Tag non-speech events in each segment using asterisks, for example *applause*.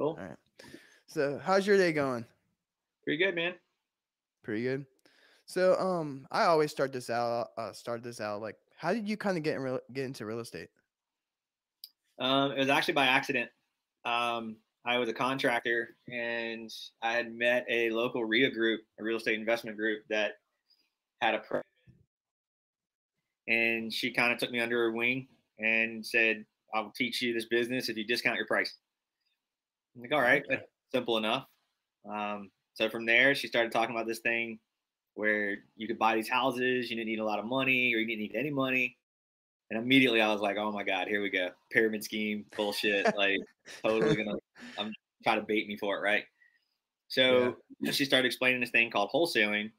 Cool. All right. So how's your day going? Pretty good, man. Pretty good. So um, I always start this out. Uh, start this out like, how did you kind of get in real, get into real estate? Um, it was actually by accident. Um, I was a contractor, and I had met a local RIA group, a real estate investment group that had a pro. And she kind of took me under her wing and said, "I'll teach you this business if you discount your price." I'm like, "All right, Okay. simple enough." Um, so from there, she started talking about this thing where you could buy these houses, you didn't need a lot of money, or you didn't need any money. And immediately I was like, oh my God, here we go. Pyramid scheme, bullshit. *laughs* like totally gonna I'm trying to bait me for it, right? So she started explaining this thing called wholesaling,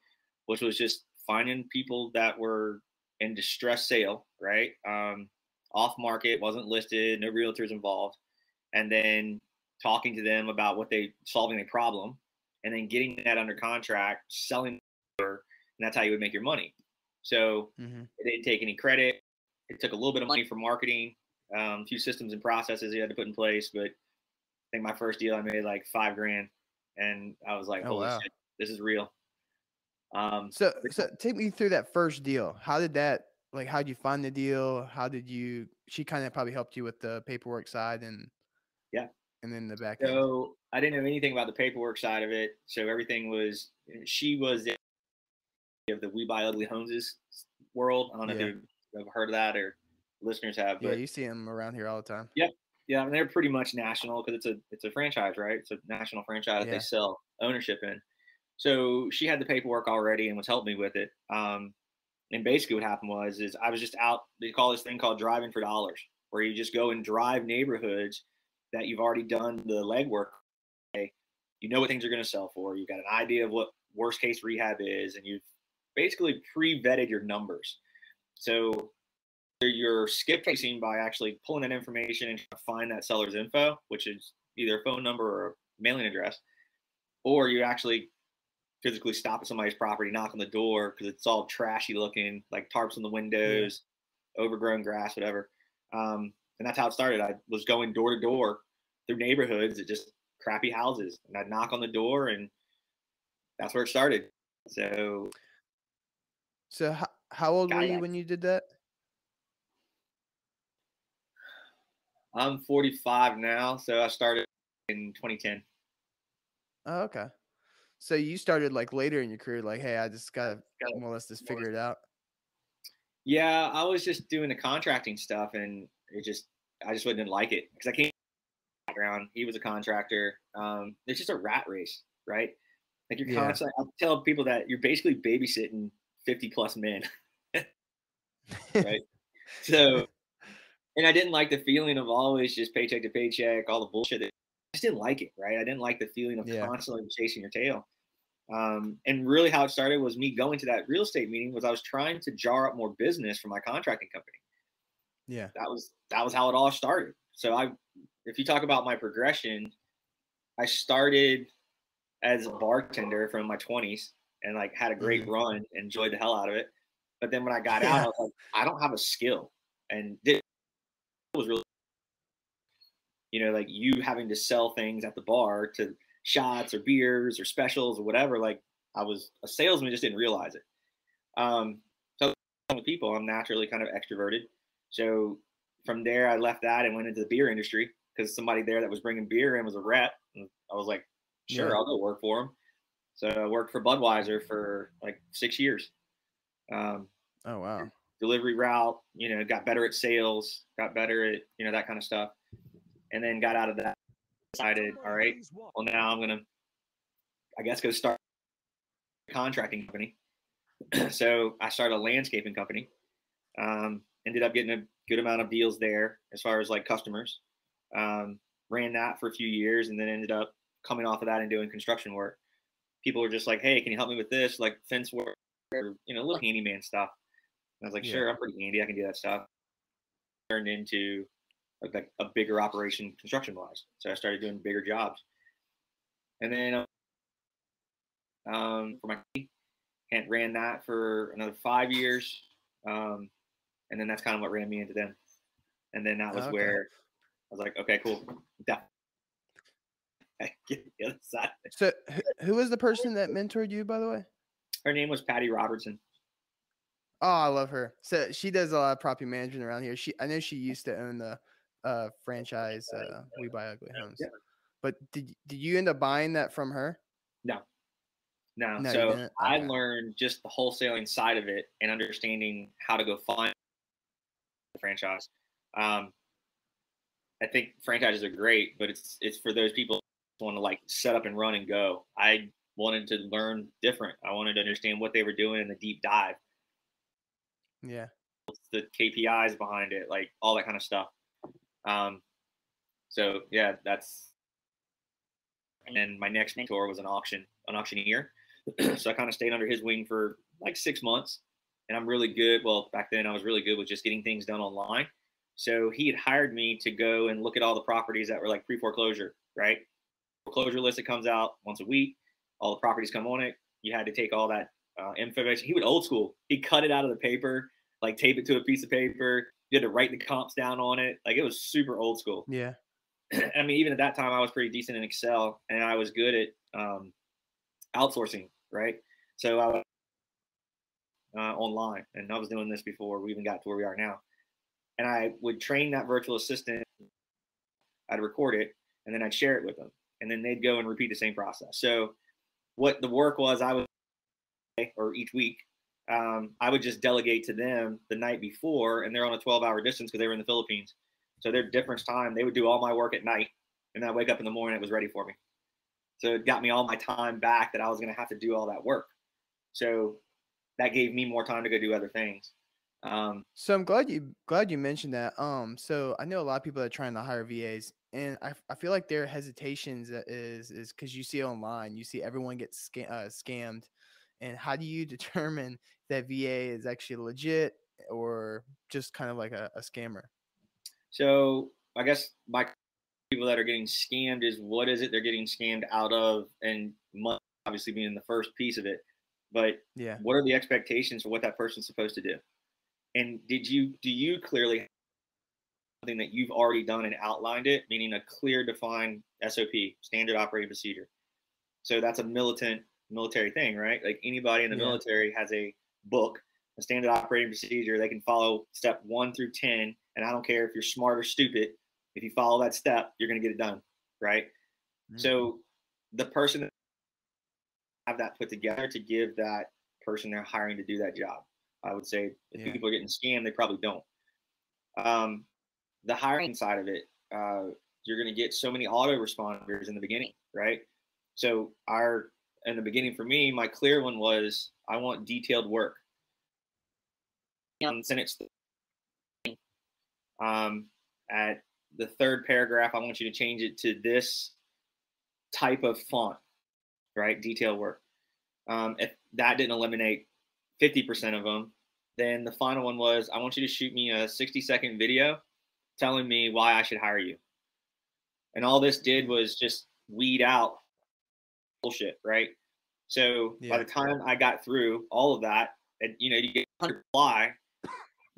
which was just finding people that were in distress sale, right? Um, off market, wasn't listed, no realtors involved, and then talking to them about what they solving a problem, and then getting that under contract, selling, and that's how you would make your money. So Mm-hmm. it didn't take any credit. It took a little bit of money for marketing, um, a few systems and processes you had to put in place. But I think my first deal I made like five grand, and I was like, Oh, "Holy wow. shit, this is real." Um, So so take me through that first deal. How did that like? How did you find the deal? How did you? She kind of probably helped you with the paperwork side and Yeah. And then the back end. so I didn't know anything about the paperwork side of it. So everything was she was of the We Buy Ugly Homes world. I don't know Yeah. if you've ever heard of that or listeners have, Yeah, you see them around here all the time. yep Yeah, mean, they're pretty much national because it's a it's a franchise, right? It's a national franchise that Yeah. they sell ownership in. So she had the paperwork already and was helping me with it. Um, and basically, what happened was is I was just out. They call this thing called driving for dollars, where you just go and drive neighborhoods that you've already done the legwork. Okay, you know what things are going to sell for. You've got an idea of what worst case rehab is, and you've basically pre vetted your numbers. So you're skip tracing by actually pulling that information and trying to find that seller's info, which is either a phone number or a mailing address, or you actually physically stop at somebody's property, knock on the door because it's all trashy looking, like tarps on the windows, overgrown grass, whatever. Um, and that's how it started. I was going door to door through neighborhoods at just crappy houses, and I'd knock on the door, and that's where it started. So So how, how old were you when you did that? I'm 45 now, so I started in 2010. Oh, okay. So you started like later in your career, like, hey, I just gotta more or less just figure it out. Yeah, I was just doing the contracting stuff, and it just I just wouldn't like it because I from background. He was a contractor. Um, it's just a rat race, right? Like you're Yeah. constantly. I tell people that you're basically babysitting 50 plus men, *laughs* right? *laughs* so, and I didn't like the feeling of always just paycheck to paycheck, all the bullshit. That, I just didn't like it, right? I didn't like the feeling of Yeah. constantly chasing your tail. Um, and really, how it started was me going to that real estate meeting. Was I was trying to jar up more business for my contracting company. yeah. That was that was how it all started. So I, if you talk about my progression, I started as a bartender from my 20s and like had a great run, enjoyed the hell out of it. But then when I got out, I was like, I don't have a skill, and this was really, you know, like you having to sell things at the bar to shots or beers or specials or whatever. Like I was a salesman, just didn't realize it. Um, so with people, I'm naturally kind of extroverted. So from there, I left that and went into the beer industry because somebody there that was bringing beer in was a rep. And I was like, sure, Yeah. I'll go work for him. So I worked for Budweiser for like six years. Um, Oh wow. delivery route, you know, got better at sales, got better at, you know, that kind of stuff. And then got out of that, decided, all right, well, now I'm going to, I guess, go start a contracting company. *clears throat* so I started a landscaping company. Um, ended up getting a good amount of deals there as far as like customers. Um, ran that for a few years and then ended up coming off of that and doing construction work. People were just like, hey, can you help me with this? Like fence work or, you know, little handyman stuff. And I was like, Yeah. sure, I'm pretty handy. I can do that stuff. Turned into like, a bigger operation construction wise. So I started doing bigger jobs. And then um, for my ran that for another five years. Um, and then that's kind of what ran me into them. And then that was Okay. where I was like, okay, cool. Def- *laughs* get the other side. So who, was the person that mentored you, by the way? Her name was Patty Robertson. Oh, I love her. So she does a lot of property management around here. She I know she used to own the uh franchise uh We Buy Ugly Homes. Yeah. But did did you end up buying that from her? No. No. No, so? I learned just the wholesaling side of it and understanding how to go find franchise. Um, I think franchises are great, but it's it's for those people who want to like set up and run and go. I wanted to learn different. I wanted to understand what they were doing in the deep dive, Yeah. the KPIs behind it, like all that kind of stuff. Um, so yeah, that's. And then my next mentor was an auction, an auctioneer. *clears throat* so I kind of stayed under his wing for like six months, and I'm really good. Well, back then I was really good with just getting things done online. So he had hired me to go and look at all the properties that were like pre foreclosure, right? Foreclosure list that comes out once a week. All the properties come on it. You had to take all that uh, information. He would old school. He cut it out of the paper, like tape it to a piece of paper. You had to write the comps down on it. Like it was super old school. Yeah. *clears throat* I mean, even at that time, I was pretty decent in Excel, and I was good at um, outsourcing, right? So I was uh, online, and I was doing this before we even got to where we are now. And I would train that virtual assistant. I'd record it, and then I'd share it with them, and then they'd go and repeat the same process. So what the work was, I would or each week, um, I would just delegate to them the night before, and they're on a 12-hour distance because they were in the Philippines. So their difference time, they would do all my work at night, and I wake up in the morning, it was ready for me. So it got me all my time back that I was going to have to do all that work. So that gave me more time to go do other things. Um, So I'm glad you glad you mentioned that. Um, so I know a lot of people are trying to hire VAs, and I, I feel like their hesitations is is because you see online, you see everyone get sca- uh, scammed, and how do you *laughs* determine that VA is actually legit or just kind of like a, a scammer? so I guess my people that are getting scammed is what is it they're getting scammed out of, and money obviously being the first piece of it. But Yeah, what are the expectations for what that person's supposed to do? And did you do you clearly have something that you've already done and outlined it meaning a clear defined sop standard operating procedure? So that's a militant military thing right? Like anybody in the Yeah. military has a book a standard operating procedure. They can follow step one through 10 and i don't care if you're smart or stupid if you follow that step you're going to get it done right? Mhm. so the person have that put together to give that person they're hiring to do that job. I would say if Yeah. people are getting scammed, they probably don't. Um, the hiring side of it, uh, you're going to get so many autoresponders in the beginning, right? So our in the beginning for me, my clear one was I want detailed work. And then it's um, at the third paragraph, I want you to change it to this type of font, right? Detail work. Um, if that didn't eliminate 50% of them, then the final one was I want you to shoot me a 60 second video telling me why I should hire you. And all this did was just weed out bullshit, right? So by the time I got through all of that, and you know, you get 100 reply,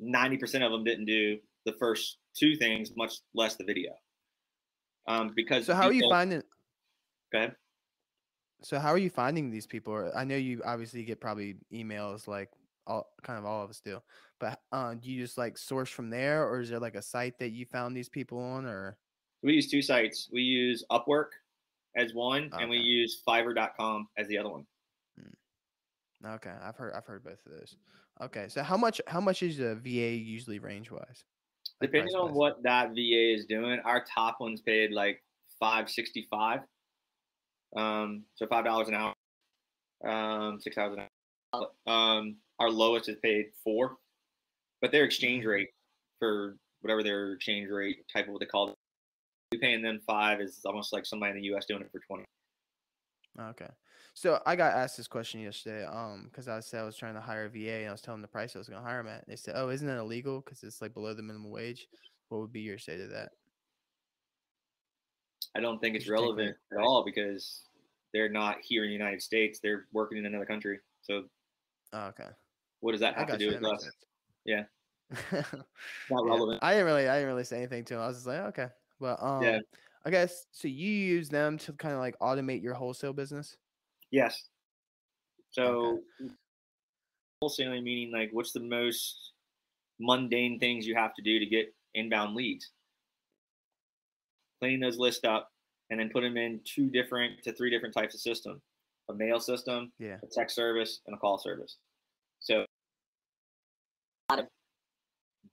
90% of them didn't do the first two things, much less the video. Um, because So how are you finding? Go ahead. So how are you finding these people? I know you obviously get probably emails like all kind of all of us do, but uh, do you just like source from there, or is there like a site that you found these people on, or We use two sites. We use Upwork as one, and we use Fiverr.com as the other one. okay, I've heard I've heard both of those. Okay, so how much how much is a VA usually range wise? Depending on what that VA is doing, our top one's paid like five sixty five. Um, so five dollars an hour, um, six hours an hour. Um, our lowest is paid four, but their exchange rate for whatever their exchange rate type of what they call it, we paying them five is almost like somebody in the U.S. doing it for twenty. Okay. So I got asked this question yesterday, um, because I said I was trying to hire a VA and I was telling them the price I was going to hire them at. They said, "Oh, isn't that illegal? Because it's like below the minimum wage." What would be your say to that? I don't think it's Just take it. relevant at all because they're not here in the United States. They're working in another country. So Oh, okay, what does that have to do with us? sense. Yeah. *laughs* Yeah. Not relevant. I didn't really, I didn't really say anything to him. I was just like, okay, but um, Yeah. I guess so. You use them to kind of like automate your wholesale business. Yes. So okay. wholesaling meaning like what's the most mundane things you have to do to get inbound leads. Clean those lists up and then put them in two different to three different types of system a mail system, yeah. a text service, and a call service. So a lot of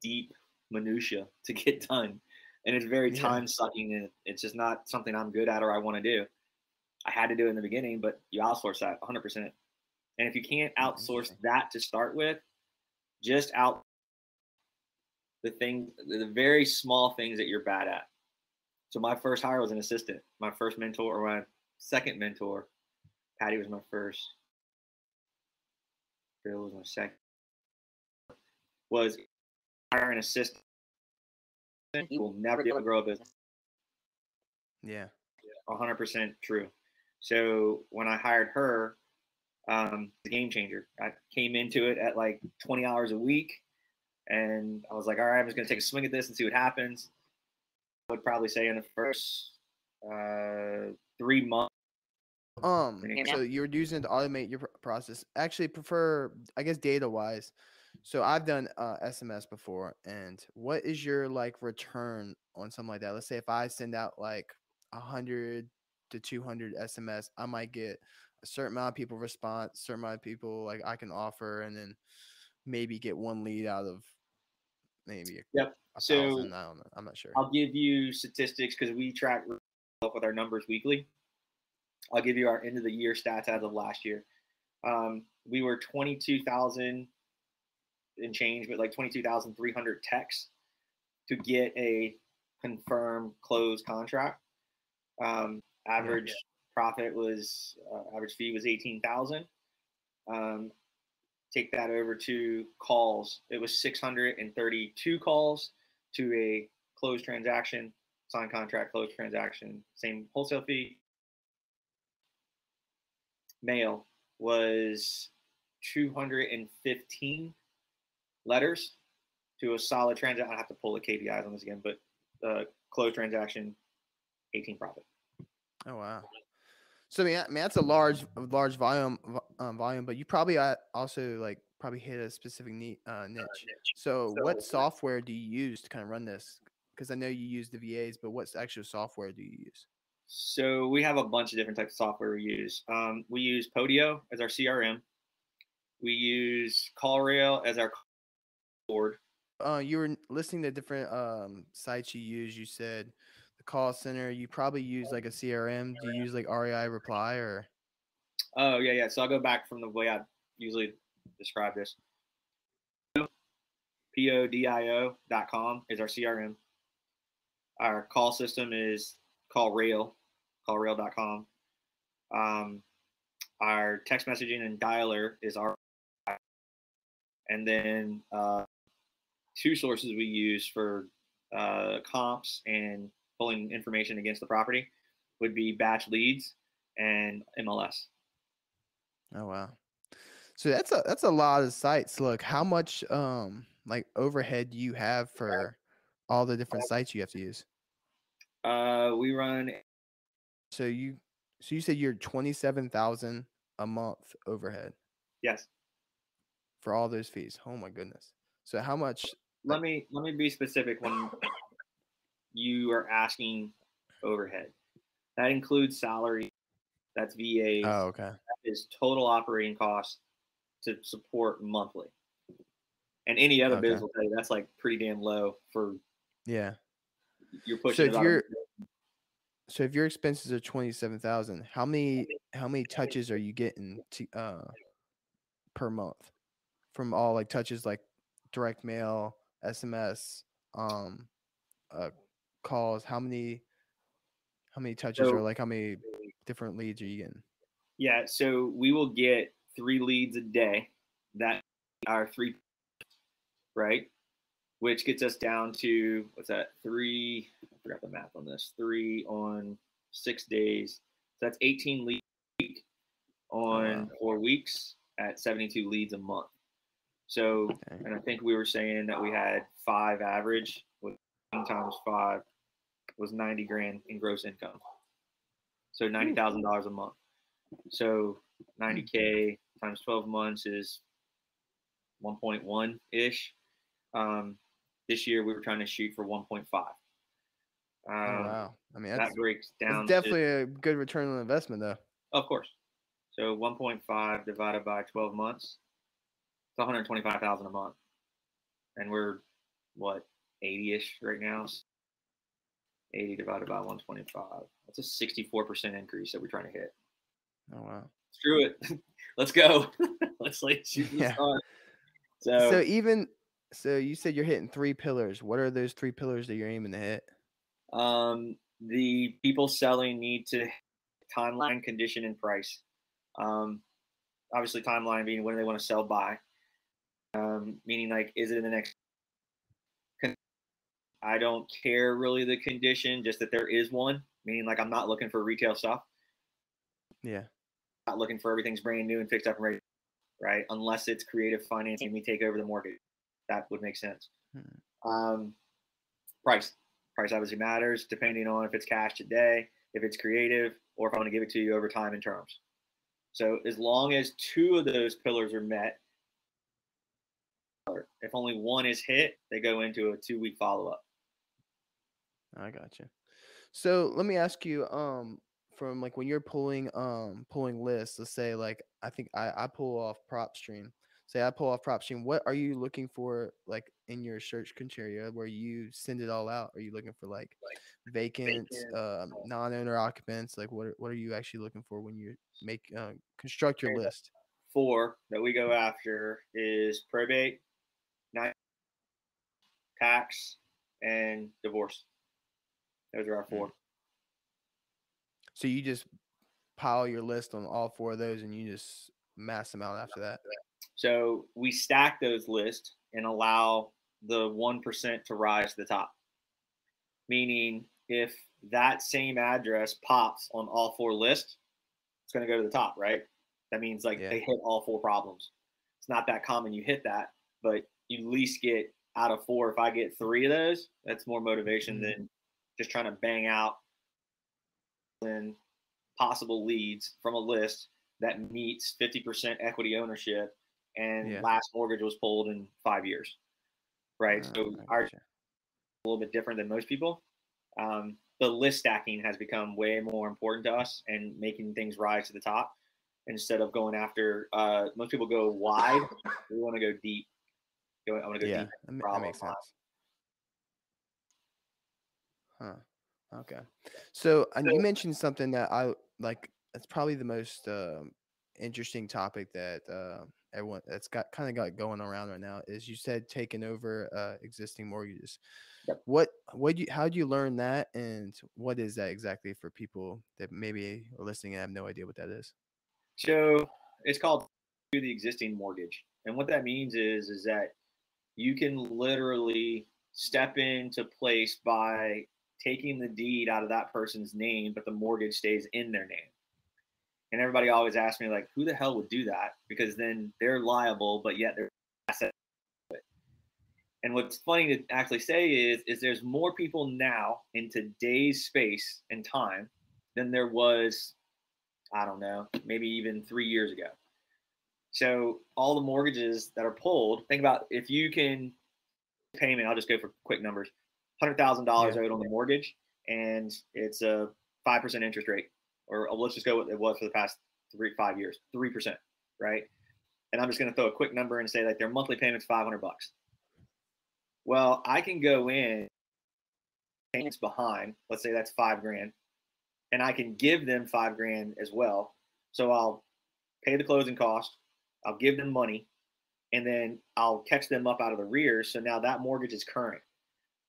deep minutia *laughs* to get done. And it's very yeah. time sucking and it's just not something I'm good at or I want to do. I had to do it in the beginning, but you outsource that 100%. And if you can't outsource that to start with, just out the thing, the very small things that you're bad at. So my first hire was an assistant. My first mentor or my second mentor, Patty was my first. Bill was my second. Was hire an assistant. You will never be able to grow a business. Yeah. 100% true. So when I hired her, um, the game changer. I came into it at like 20 hours a week, and I was like, all right, I'm just gonna take a swing at this and see what happens. Would probably say in the first uh, three months. Um, so you're using it to automate your process. Actually, prefer I guess data wise. So I've done uh, SMS before, and what is your like return on something like that? Let's say if I send out like a hundred to 200 SMS, I might get a certain amount of people respond, certain amount of people like I can offer, and then maybe get one lead out of maybe yep. So thousand. I don't know. I'm not sure. I'll give you statistics because we track up with our numbers weekly. I'll give you our end of the year stats as of last year. Um, we were 22,000 and change, but like 22,300 texts to get a confirmed closed contract. Um, Average yeah. profit was uh, average fee was eighteen thousand. Um, take that over to calls. It was six hundred and thirty-two calls to a closed transaction, signed contract, closed transaction, same wholesale fee. Mail was 215 letters to a solid transaction. I have to pull the KPIs on this again, but uh, closed transaction, 18 profit. Oh wow. So I mean, I mean that's a large, large volume, um, volume. But you probably uh, also like probably hit a specific niche. Uh, niche. So, so, what software do you use to kind of run this? Because I know you use the VAs, but what actual software do you use? So we have a bunch of different types of software we use. Um, we use Podio as our CRM. We use CallRail as our board. Uh, you were listening to different um, sites you use. You said the call center, you probably use like a CRM. Do you use like REI Reply or? Oh yeah, yeah. So I'll go back from the way I usually describe this. Podio.com is our CRM. Our call system is CallRail, callrail.com. Um, our text messaging and dialer is our, and then uh, two sources we use for uh, comps and pulling information against the property would be BatchLeads and MLS. Oh wow. So that's a that's a lot of sites. Look, how much um like overhead do you have for all the different sites you have to use? Uh we run so you so you said you're twenty seven thousand a month overhead. Yes. For all those fees. Oh my goodness. So how much let me let me be specific when you are asking overhead. That includes salary. That's VA. Oh, okay. That is total operating cost to support monthly. And any other okay. business will tell you that's like pretty damn low for. Yeah. You're pushing. So if you're. So if your expenses are twenty seven thousand, how many how many touches are you getting to uh per month from all like touches like direct mail, SMS, um, uh, calls, how many how many touches so, or like how many different leads are you getting? Yeah, so we will get three leads a day. That are three, right? Which gets us down to what's that? Three. I forgot the math on this. Three on six days. So that's 18 leads on four weeks at 72 leads a month. So, okay. and I think we were saying that we had five average with times five was 90 grand in gross income. So $90,000 hmm. a month. So 90K times 12 months is 1.1 ish. Um, this year we were trying to shoot for 1.5. Um, Oh, wow. I mean, that's, that breaks down. that's to- definitely a good return on investment, though. of course. So 1.5 divided by 12 months, it's 125,000 a month, and we're what 80ish right now. 80 divided by 125. That's a 64% increase that we're trying to hit. Oh, wow. Screw it. *laughs* Let's go. *laughs* Let's like shoot Yeah. stars. So, So, even so, you said you're hitting three pillars. What are those three pillars that you're aiming to hit? um, the people selling need to timeline, condition, and price. Um, obviously, timeline being when they want to sell by. Um, meaning like, is it in the next? I don't care really the condition, just that there is one. Meaning like, I'm not looking for retail stuff. Yeah. Not looking for everything's brand new and fixed up and ready, right? Unless it's creative financing, we take over the mortgage. That would make sense. Hmm. Um, price. Price obviously matters depending on if it's cash today, if it's creative, or if I want to give it to you over time in terms. So as long as two of those pillars are met, if only one is hit, they go into a two week follow up. I got you. So let me ask you, um, from like when you're pulling, um, pulling lists. Let's say like I think I I pull off PropStream. Say I pull off PropStream. What are you looking for, like in your search criteria where you send it all out? Are you looking for like vacant, vacant, um, non-owner occupants? Like what are- what are you actually looking for when you make uh, construct your list? Four that we go after is probate, nine, tax, and divorce. Those are our four. So you just pile your list on all four of those, and you just mass them out after that. So we stack those lists and allow the 1% to rise to the top. Meaning, if that same address pops on all four lists, it's going to go to the top, right? That means like Yeah. they hit all four problems. It's not that common you hit that, but you at least get out of four. If I get three of those, that's more motivation Mhm. than just trying to bang out and possible leads from a list that meets 50% equity ownership and Yeah. last mortgage was pulled in five years. Right. Uh, so I our gotcha. a little bit different than most people. Um, the list stacking has become way more important to us and making things rise to the top instead of going after. Uh, most people go wide. we want to go deep. I want to go yeah, deep. that, that makes sense. Huh. Okay. So, and you mentioned something that I like. That's probably the most um, interesting topic that uh, everyone that's got kind of got going around right now. Is you said taking over uh, existing mortgages. Yep. What what you how do you learn that, and what is that exactly for people that maybe are listening and have no idea what that is? So it's called the existing mortgage, and what that means is is that you can literally step into place by taking the deed out of that person's name, but the mortgage stays in their name. And everybody always asks me like, who the hell would do that? Because then they're liable, but yet they're asset. And what's funny to actually say is, is there's more people now in today's space and time than there was I don't know, maybe even three years ago. So all the mortgages that are pulled, think about if you can payment, I'll just go for quick numbers. Hundred thousand dollars owed on the mortgage, and it's a five percent interest rate, or uh, let's just go with it was for the past three five years, three percent, right? And I'm just going to throw a quick number and say like their monthly payment's five hundred bucks. Well, I can go in payments behind. Let's say that's five grand and I can give them five grand as well. So I'll pay the closing cost, I'll give them money, and then I'll catch them up out of the rears. So now that mortgage is current.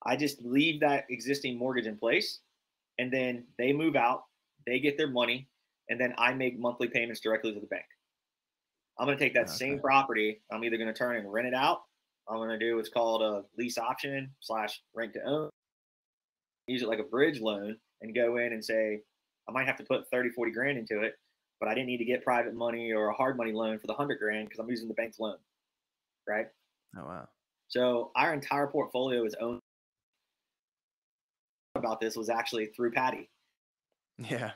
I just leave that existing mortgage in place, and then they move out, they get their money, and then I make monthly payments directly to the bank. I'm going to take that same property. I'm either going to turn and rent it out. I'm going to do what's called a lease option slash rent to own. Use it like a bridge loan and go in and say, I might have to put 30, 40 grand into it, but I didn't need to get private money or a hard money loan for the 100 grand because I'm using the bank's loan. Right. Oh wow. So our entire portfolio is owned. About this was actually through Patty. Yeah.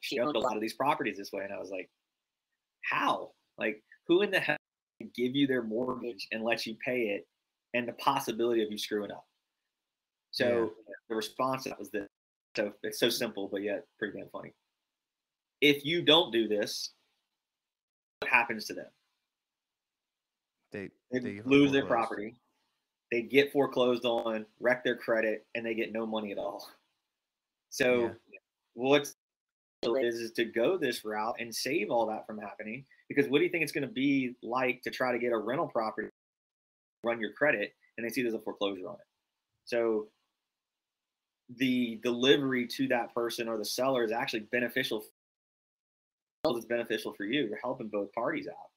She owned a lot of these properties this way. And I was like, how? Like, who in the hell give you their mortgage and let you pay it and the possibility of you screwing up? So yeah. the response that was this. So it's so simple, but yet pretty damn funny. If you don't do this, what happens to them? They, they, they lose their property. They get foreclosed on, wreck their credit, and they get no money at all. So yeah. what's is, is to go this route and save all that from happening. Because what do you think it's going to be like to try to get a rental property, run your credit, and they see there's a foreclosure on it? So the delivery to that person or the seller is actually beneficial. It's beneficial for you. You're helping both parties out.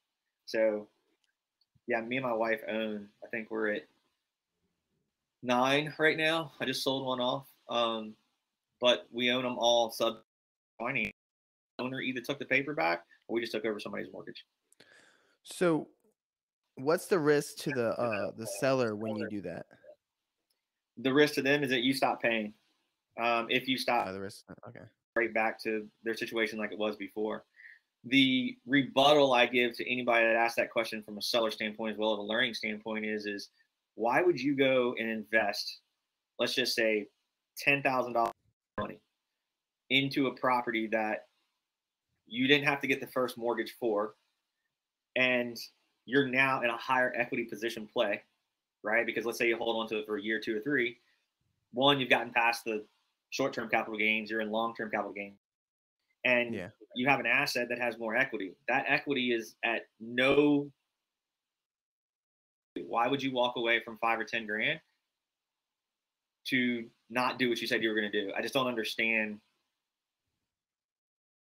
So, yeah, me and my wife own. I think we're at nine right now. I just sold one off, um, but we own them all sub finance owner either took the paper back or we just took over somebody's mortgage. So, what's the risk to the uh, the seller when you do that? The risk to them is that you stop paying. Um, if you stop, oh, the risk, okay, right back to their situation like it was before. The rebuttal I give to anybody that asks that question from a seller standpoint as well as a learning standpoint is is why would you go and invest, let's just say, ten thousand dollars money into a property that you didn't have to get the first mortgage for, and you're now in a higher equity position play, right? Because let's say you hold on to it for a year, two or three. One, you've gotten past the short-term capital gains, you're in long-term capital gains, and yeah. you have an asset that has more equity. That equity is at no. Why would you walk away from five or ten grand to not do what you said you were going to do? I just don't understand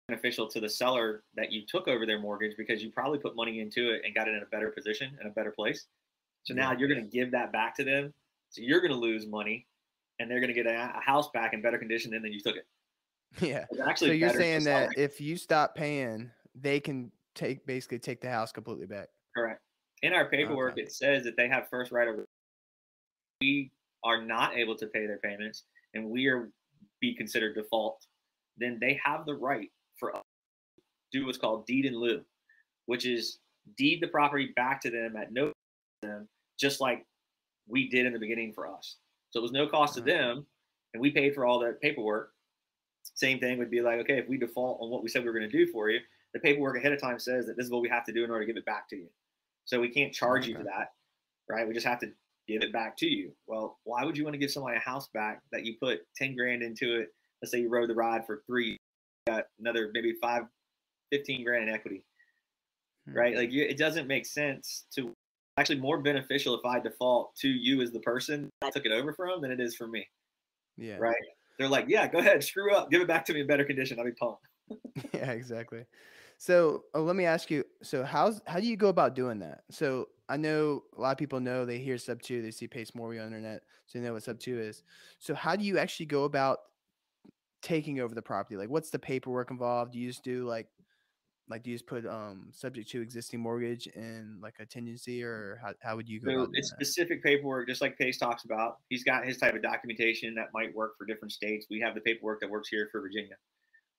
beneficial to the seller that you took over their mortgage because you probably put money into it and got it in a better position in a better place. So now you're going to give that back to them. So you're going to lose money and they're going to get a, a, house back in better condition than you took it. *laughs* Yeah. actually so you're saying that if you stop paying, they can take basically take the house completely back. Correct. In our paperwork, okay. it says that they have first right of. We are not able to pay their payments, and we are be considered default. Then they have the right for us to do what's called deed in lieu, which is deed the property back to them at no them, just like we did in the beginning for us. So it was no cost to mm-hmm. them, and we paid for all the paperwork. Same thing would be like, okay, if we default on what we said we were going to do for you, the paperwork ahead of time says that this is what we have to do in order to give it back to you. So we can't charge okay. you for that, right? We just have to give it back to you. Well, why would you want to give somebody a house back that you put 10 grand into it? Let's say you rode the ride for three got another maybe five, 15 grand in equity, mm-hmm. right? Like you, it doesn't make sense to actually more beneficial if I default to you as the person I took it over from than it is for me. Yeah. Right. They're like, yeah, go ahead, screw up, give it back to me in better condition. I'll be pumped. *laughs* yeah, exactly. So uh, let me ask you. So how's how do you go about doing that? So I know a lot of people know they hear sub two, they see Pace Morby on the internet, so they know what sub two is. So how do you actually go about taking over the property? Like, what's the paperwork involved? Do you just do like, like, do you just put um subject to existing mortgage and like a tenancy, or how, how would you go? So it's specific paperwork, just like Pace talks about. He's got his type of documentation that might work for different states. We have the paperwork that works here for Virginia.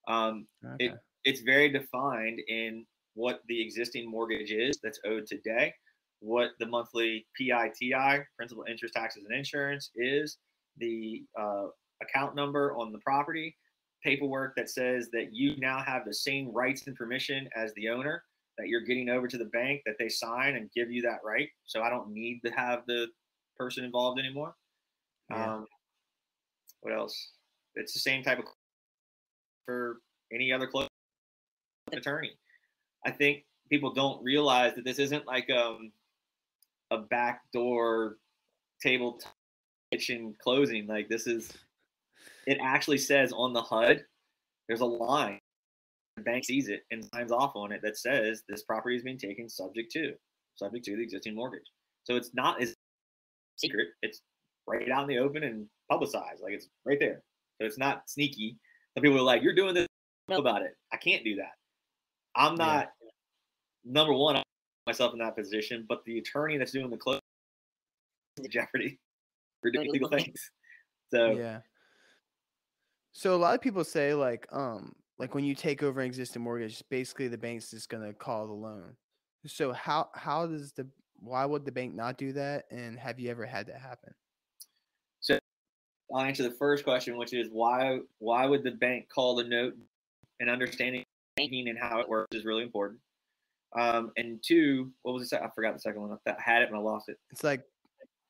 Um, okay. it, it's very defined in what the existing mortgage is that's owed today, what the monthly PITI, principal, interest, taxes, and insurance is, the uh, account number on the property, paperwork that says that you now have the same rights and permission as the owner, that you're getting over to the bank, that they sign and give you that right. So I don't need to have the person involved anymore. Yeah. Um, what else? It's the same type of for any other close attorney. I think people don't realize that this isn't like um, a backdoor table kitchen closing. Like this is it actually says on the HUD, there's a line. The bank sees it and signs off on it that says this property is being taken subject to, subject to the existing mortgage. So it's not as secret. It's right out in the open and publicized. Like it's right there. So it's not sneaky. Some people are like, you're doing this about it. I can't do that. I'm not yeah. number one myself in that position, but the attorney that's doing the close jeopardy *laughs* for doing legal things. So yeah. So a lot of people say like um like when you take over an existing mortgage, basically the bank's just gonna call the loan. So how how does the why would the bank not do that? And have you ever had that happen? So I'll answer the first question, which is why why would the bank call the note and understanding banking and how it works is really important. Um, and two, what was it? I forgot the second one. That had it and I lost it. It's like,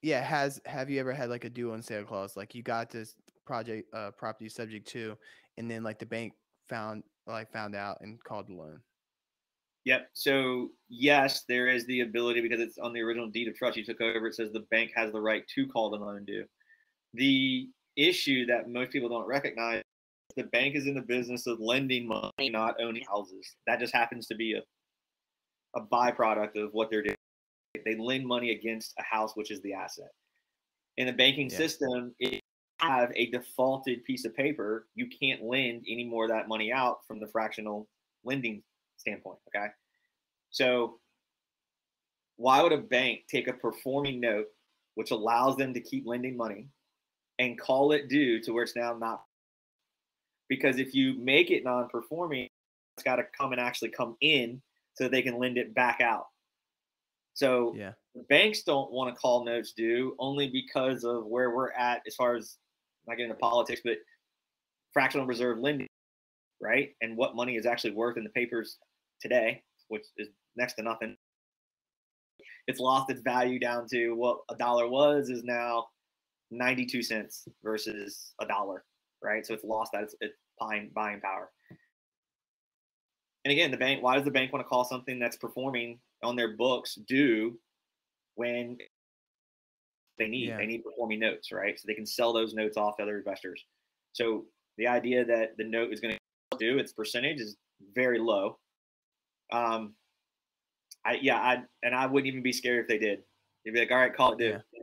yeah, has have you ever had like a due on sale clause? Like you got this project uh property subject to, and then like the bank found like found out and called the loan. Yep. So yes, there is the ability because it's on the original deed of trust you took over. It says the bank has the right to call the loan due. The issue that most people don't recognize the bank is in the business of lending money, not owning houses. That just happens to be a a byproduct of what they're doing. They lend money against a house, which is the asset. In the banking yeah. system, if you have a defaulted piece of paper, you can't lend any more of that money out from the fractional lending standpoint. Okay. So why would a bank take a performing note, which allows them to keep lending money, and call it due to where it's now not? Because if you make it non-performing, it's got to come and actually come in so they can lend it back out. So yeah. banks don't want to call notes due only because of where we're at as far as not getting into politics, but fractional reserve lending, right? And what money is actually worth in the papers today, which is next to nothing. It's lost its value down to what a dollar was is now 92 cents versus a dollar, right? So it's lost that its, its buying, buying power. And again, the bank, why does the bank want to call something that's performing on their books due when they need yeah. they need performing notes, right? So they can sell those notes off to other investors. So the idea that the note is going to do its percentage is very low. Um, I yeah, I and I wouldn't even be scared if they did. You'd be like, all right, call it due. Yeah.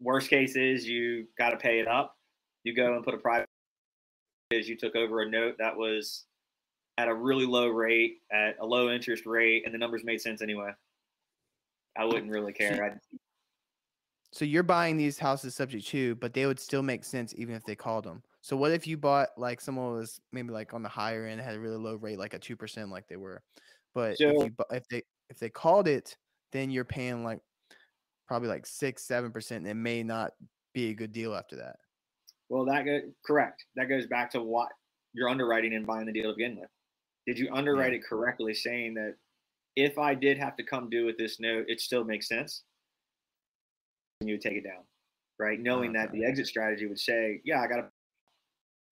Worst case is you got to pay it up. You go and put a private because you took over a note that was at a really low rate, at a low interest rate, and the numbers made sense anyway. I wouldn't really care. So, so you're buying these houses subject to, but they would still make sense even if they called them. So what if you bought like someone was maybe like on the higher end, had a really low rate, like a two percent, like they were, but so, if, you, if they if they called it, then you're paying like probably like six seven percent. And it may not be a good deal after that. Well, that go, correct. That goes back to what you're underwriting and buying the deal to begin with. Did you underwrite yeah. it correctly, saying that if I did have to come do with this note, it still makes sense? And you would take it down, right? Knowing that the exit strategy would say, yeah, I got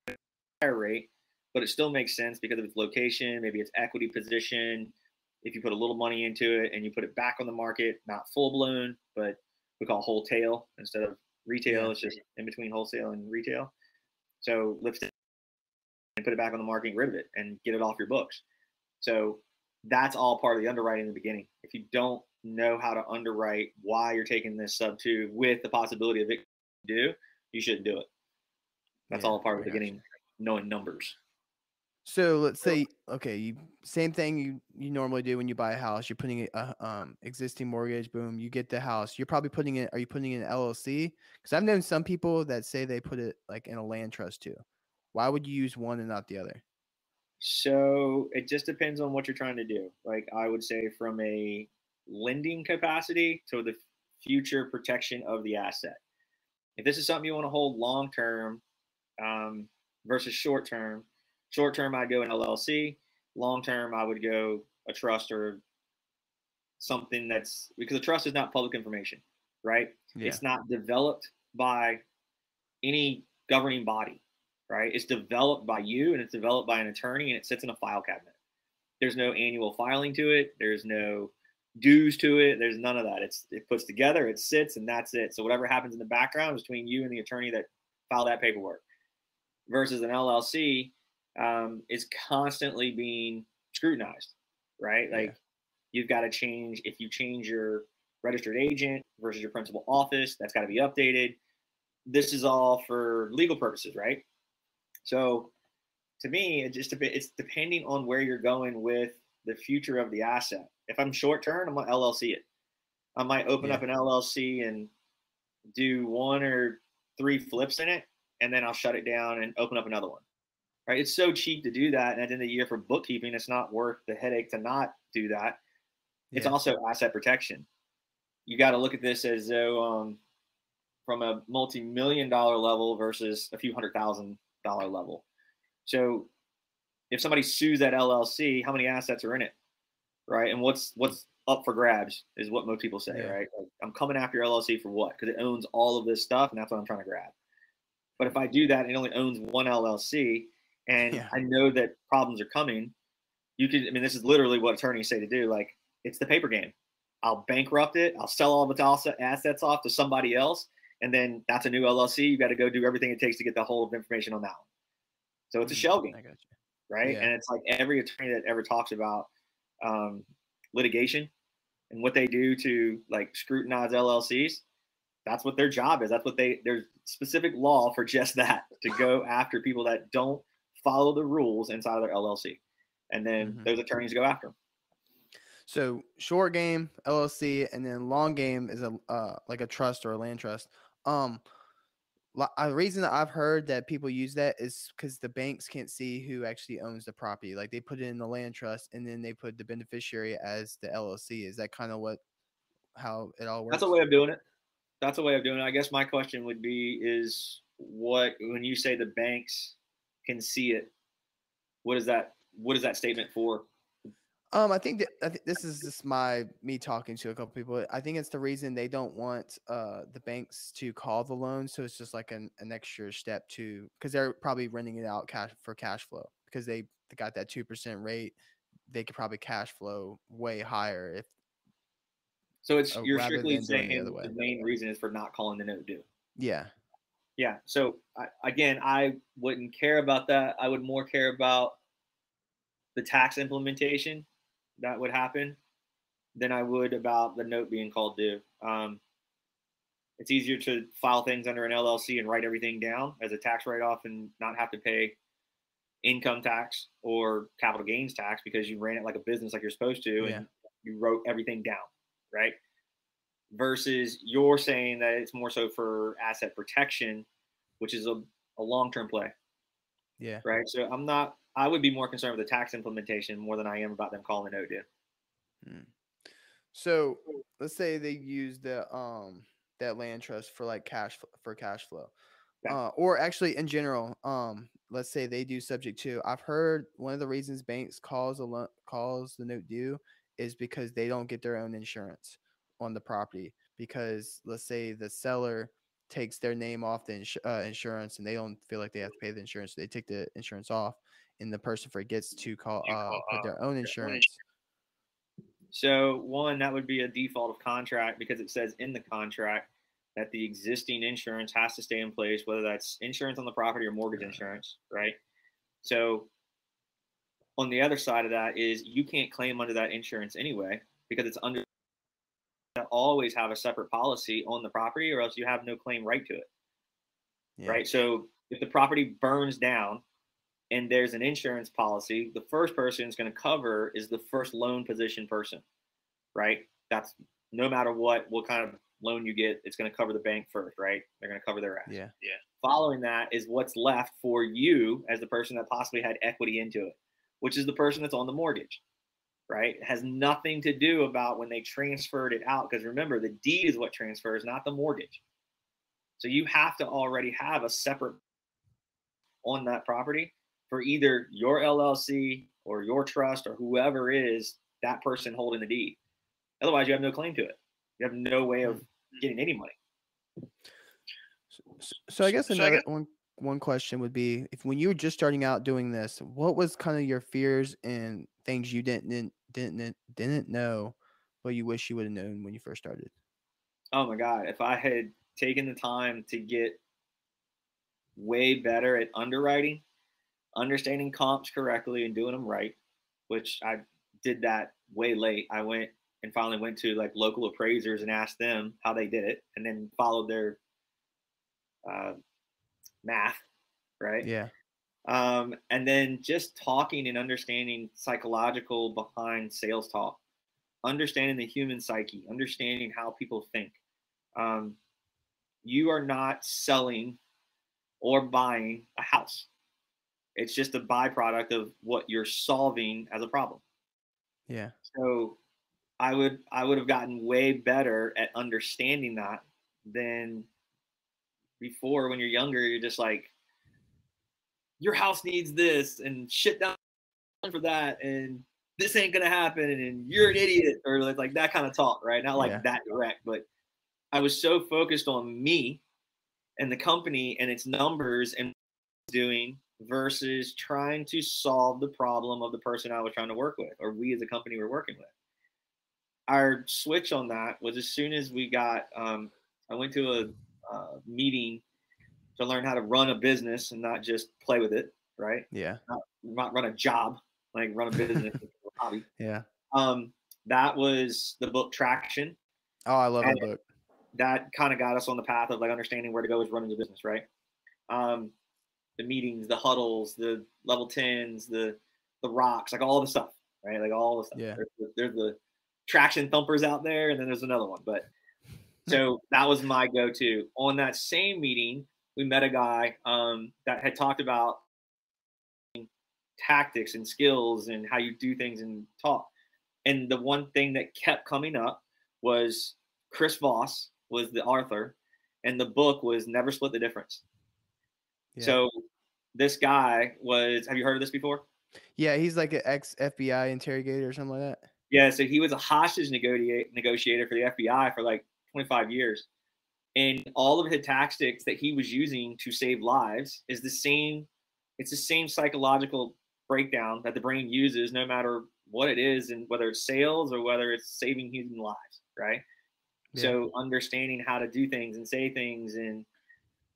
a higher rate, but it still makes sense because of its location, maybe its equity position. If you put a little money into it and you put it back on the market, not full blown, but we call whole tail instead of retail. It's just in between wholesale and retail. So lift it and put it back on the market and get rid of it and get it off your books. So that's all part of the underwriting in the beginning. If you don't know how to underwrite why you're taking this sub two with the possibility of it do, you shouldn't do it. That's yeah, all part of the beginning, knowing numbers. So let's say okay, you same thing you you normally do when you buy a house. You're putting a um existing mortgage. Boom, you get the house. You're probably putting it. Are you putting it in LLC? Because I've known some people that say they put it like in a land trust too. Why would you use one and not the other? So it just depends on what you're trying to do. Like I would say, from a lending capacity to the future protection of the asset. If this is something you want to hold long term um, versus short term, short term I'd go an LLC. Long term I would go a trust or something that's because a trust is not public information, right? Yeah. It's not developed by any governing body right? It's developed by you and it's developed by an attorney and it sits in a file cabinet. There's no annual filing to it. There's no dues to it. There's none of that. It's it puts together, it sits, and that's it. So whatever happens in the background is between you and the attorney that filed that paperwork. Versus an LLC um, is constantly being scrutinized, right? Like yeah. you've got to change if you change your registered agent versus your principal office, that's got to be updated. This is all for legal purposes, right? So to me, it just it's depending on where you're going with the future of the asset. If I'm short term, I'm gonna LLC it. I might open yeah. up an LLC and do one or three flips in it and then I'll shut it down and open up another one. Right? It's so cheap to do that, and at the end of the year for bookkeeping, it's not worth the headache to not do that. It's Yeah. also asset protection. You got to look at this as though um, from a multi-million dollar level versus a few hundred thousand dollar level. So if somebody sues that LLC, how many assets are in it, right? And what's what's up for grabs is what most people say, Yeah. right? Like, I'm coming after your LLC for what? Because it owns all of this stuff, and that's what I'm trying to grab. But if I do that, and it only owns one LLC, and Yeah. I know that problems are coming. You could, I mean, this is literally what attorneys say to do. Like, it's the paper game. I'll bankrupt it. I'll sell all its assets off to somebody else, and then that's a new LLC. You got to go do everything it takes to get the whole of information on that one. So it's a Mm, shell game I got you. right? Yeah. And it's like every attorney that ever talks about um, litigation and what they do to like scrutinize LLCs, that's what their job is. That's what they there's specific law for just that to go after people that don't follow the rules inside of their LLC, and then Mhm. those attorneys go after them. So short game LLC, and then long game is a uh, like a trust or a land trust. Um, a reason that I've heard that people use that is because the banks can't see who actually owns the property. Like they put it in the land trust, and then they put the beneficiary as the LLC. Is that kind of what how it all works? That's a way of doing it. That's a way of doing it. I guess my question would be: Is what when you say the banks can see it? What is that? What is that statement for? Um, I think that I think this is just my me talking to a couple people. I think it's the reason they don't want uh the banks to call the loan, so it's just like an, an extra step to because they're probably renting it out cash for cash flow because they, they got that two percent rate. They could probably cash flow way higher if So it's uh, you're strictly it the saying the main reason is for not calling the note due. yeah Yeah. So I, again, I wouldn't care about that. I would more care about the tax implementation that would happen than I would about the note being called due. Um, it's easier to file things under an LLC and write everything down as a tax write-off and not have to pay income tax or capital gains tax because you ran it like a business like you're supposed to Yeah. and you wrote everything down, right? Versus you're saying that it's more so for asset protection, which is a, a long-term play, yeah right? So I'm not. I would be more concerned with the tax implementation more than I am about them calling the note due. Mm. So let's say they use the um that land trust for like cash for cash flow, Yeah. uh, or actually in general, um, let's say they do subject to. I've heard one of the reasons banks calls a lo- calls the note due is because they don't get their own insurance on the property because let's say the seller takes their name off the ins- uh, insurance and they don't feel like they have to pay the insurance, they take the insurance off, and the person forgets to call uh, put their own insurance. So one, that would be a default of contract because it says in the contract that the existing insurance has to stay in place, whether that's insurance on the property or mortgage insurance, right? So on the other side of that is you can't claim under that insurance anyway because it's under always have a separate policy on the property or else you have no claim right to it. Yeah. right? So if the property burns down and there's an insurance policy, the first person it's going to cover is the first loan position person, right? That's no matter what what kind of loan you get, it's going to cover the bank first, right? They're going to cover their ass. Yeah. Yeah. Following that is what's left for you as the person that possibly had equity into it, which is the person that's on the mortgage, right? It has nothing to do about when they transferred it out because remember the deed is what transfers, not the mortgage. So you have to already have a separate on that property for either your LLC or your trust or whoever is that person holding the deed. Otherwise, you have no claim to it. You have no way of hmm. getting any money. So, so I guess So I another one one question would be if when you were just starting out doing this, what was kind of your fears and things you didn't didn't didn't, know, but you wish you would have known when you first started? Oh my God. If I had taken the time to get way better at underwriting, understanding comps correctly and doing them right, which I did that way late. I went and finally went to like local appraisers and asked them how they did it and then followed their uh, math, right? Yeah. Um, and then just talking and understanding psychological behind sales talk understanding the human psyche understanding how people think um, you are not selling or buying a house. It's just a byproduct of what you're solving as a problem. Yeah. So I would I would have gotten way better at understanding that than before when you're younger, you're just like your house needs this and shit down for that and this ain't gonna happen and you're an idiot or like, like that kind of talk, right? Not like yeah. that direct, but I was so focused on me and the company and its numbers and doing versus trying to solve the problem of the person I was trying to work with or we as a company were working with. Our switch on that was as soon as we got, um, I went to a uh, meeting to learn how to run a business and not just play with it, right? Yeah. Not, not run a job, like run a business *laughs* hobby. Yeah. Um, that was the book Traction. Oh, I love and that book. That kind of got us on the path of like understanding where to go is running the business, right? Um, the meetings, the huddles, the level tens, the the rocks, like all the stuff, right? Like all the stuff. Yeah. There's the, there's the traction thumpers out there, and then there's another one. But *laughs* so that was my go-to. On that same meeting, we met a guy um, that had talked about tactics and skills and how you do things and talk. And the one thing that kept coming up was Chris Voss was the author, and the book was Never Split the Difference. Yeah. So this guy was. Have you heard of this before? Yeah, he's like an ex FBI interrogator or something like that. Yeah, so he was a hostage negotiator for the FBI for like 25 years. And all of the tactics that he was using to save lives is the same. It's the same psychological breakdown that the brain uses, no matter what it is, and whether it's sales or whether it's saving human lives, right? Yeah. So understanding how to do things and say things and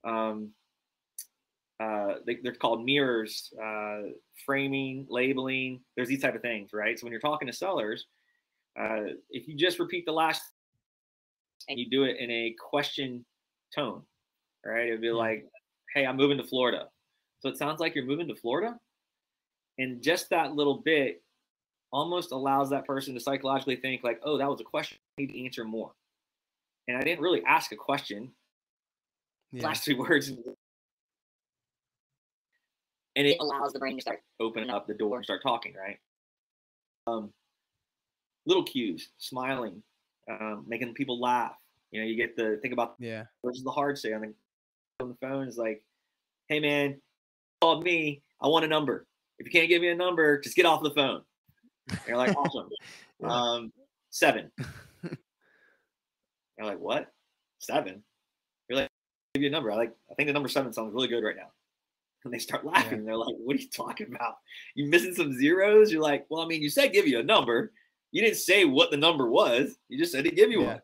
um, uh, they, are called mirrors, uh, framing, labeling. There's these type of things, right? So when you're talking to sellers, uh, if you just repeat the last and you do it in a question tone, right? It'd be like, "Hey, I'm moving to Florida." So it sounds like you're moving to Florida, and just that little bit almost allows that person to psychologically think like, "Oh, that was a question. I need to answer more." And I didn't really ask a question. Yeah. Last two *laughs* words and it allows the brain to start opening up the door and start talking, right? Um, little cues, smiling, um, making people laugh. You know, you get the think about yeah versus the hard say on the on the phone is like, hey man, called me. I want a number. If you can't give me a number, just get off the phone. And you're like, *laughs* awesome. yeah. Um, seven. *laughs* you're like, what? Seven? You're like, give you a number. I like. I think the number seven sounds really good right now and they start laughing. Yeah. They're like, "What are you talking about? You missing some zeros?" You're like, "Well, I mean, you said give you a number. You didn't say what the number was. You just said to give you yeah. one."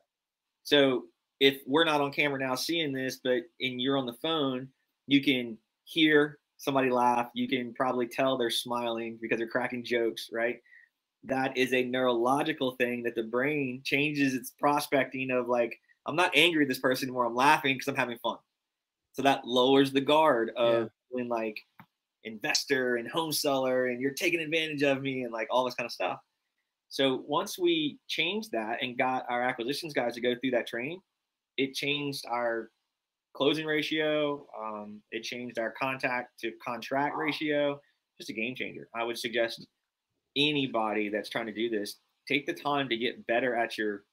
So if we're not on camera now seeing this, but and you're on the phone, you can hear somebody laugh. You can probably tell they're smiling because they're cracking jokes, right? That is a neurological thing that the brain changes its prospecting of like, I'm not angry at this person anymore. I'm laughing because I'm having fun. So that lowers the guard of feeling like investor and home seller and you're taking advantage of me and like all this kind of stuff. So once we changed that and got our acquisitions guys to go through that training, it changed our closing ratio. Um, it changed our contact to contract ratio. Just a game changer. I would suggest anybody that's trying to do this take the time to get better at your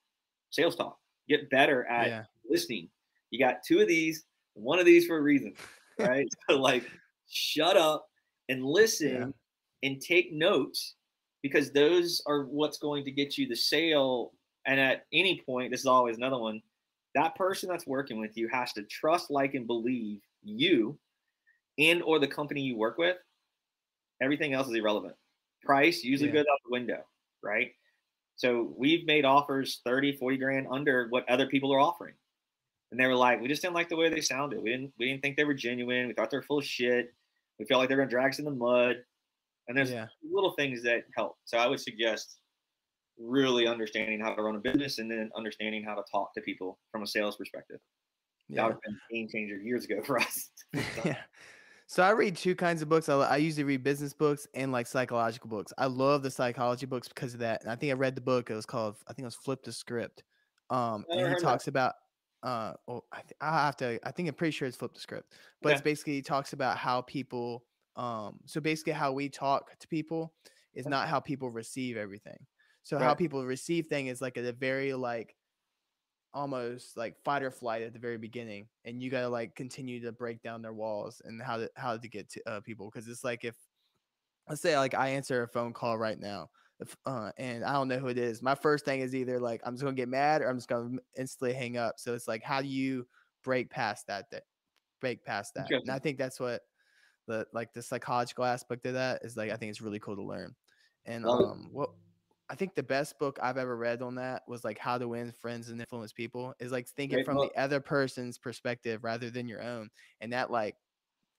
sales talk. Get better at yeah. listening. You got two of these, one of these for a reason *laughs* right? so like shut up and listen yeah. and take notes because those are what's going to get you the sale. And at any point, this is always another one. That person that's working with you has to trust, like, and believe you and or the company you work with. Everything else is irrelevant. Price usually yeah. goes out the window, right? So we've made offers 30, 40 grand under what other people are offering and they were like, we just didn't like the way they sounded. We didn't we didn't think they were genuine. We thought they're full of shit. We felt like they're gonna drag us in the mud. And there's yeah. little things that help. So I would suggest really understanding how to run a business and then understanding how to talk to people from a sales perspective. Yeah. That would have been a game changer years ago *laughs* for us. *laughs* yeah. So I read two kinds of books. I, I, usually read business books and like psychological books. I love the psychology books because of that. And I think I read the book. It was called I think it was Flip the Script. Um, and he talks that. about uh well, I, th- I have to i think i'm pretty sure it's flip the script but it's basically he talks about how people um so basically how we talk to people is not how people receive everything so right. how people receive thing is like a, a very like almost like fight or flight at the very beginning and you got to like continue to break down their walls and how to how to get to uh, people because it's like if let's say like i answer a phone call right now uh, and I don't know who it is. My first thing is either like I'm just gonna get mad or I'm just gonna instantly hang up. So it's like, how do you break past that? That break past that, and I think that's what the like the psychological aspect of that is like. I think it's really cool to learn. And um, what I think the best book I've ever read on that was like How to Win Friends and Influence People. Is like thinking Great from book. the other person's perspective rather than your own, and that like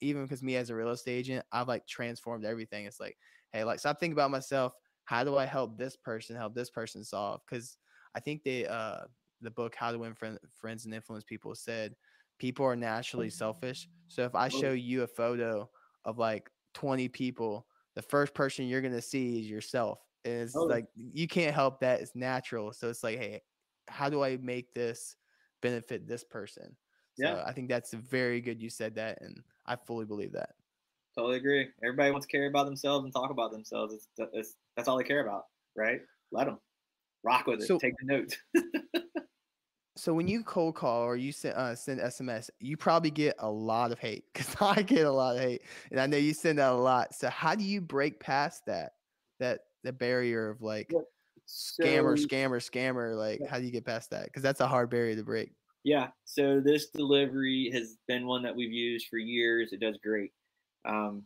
even because me as a real estate agent, I've like transformed everything. It's like, hey, like stop thinking about myself how do I help this person help this person solve? Because I think they uh the book How to Win Friend, Friends and Influence People said people are naturally *laughs* selfish. So if I show you a photo of like 20 people, the first person you're gonna see is yourself. And it's oh. like you can't help that. It's natural. So it's like, hey, how do I make this benefit this person? So yeah. I think that's very good you said that and I fully believe that. Totally agree. Everybody wants to care about themselves and talk about themselves. It's, it's that's all they care about, right? Let them rock with it. So, Take the notes. *laughs* so when you cold call or you send uh, send SMS, you probably get a lot of hate *laughs* because I get a lot of hate, and I know you send out a lot. So how do you break past that that the barrier of like yeah. so, scammer, scammer, scammer? Like yeah. how do you get past that? Because that's a hard barrier to break. Yeah. So this delivery has been one that we've used for years. It does great. Um,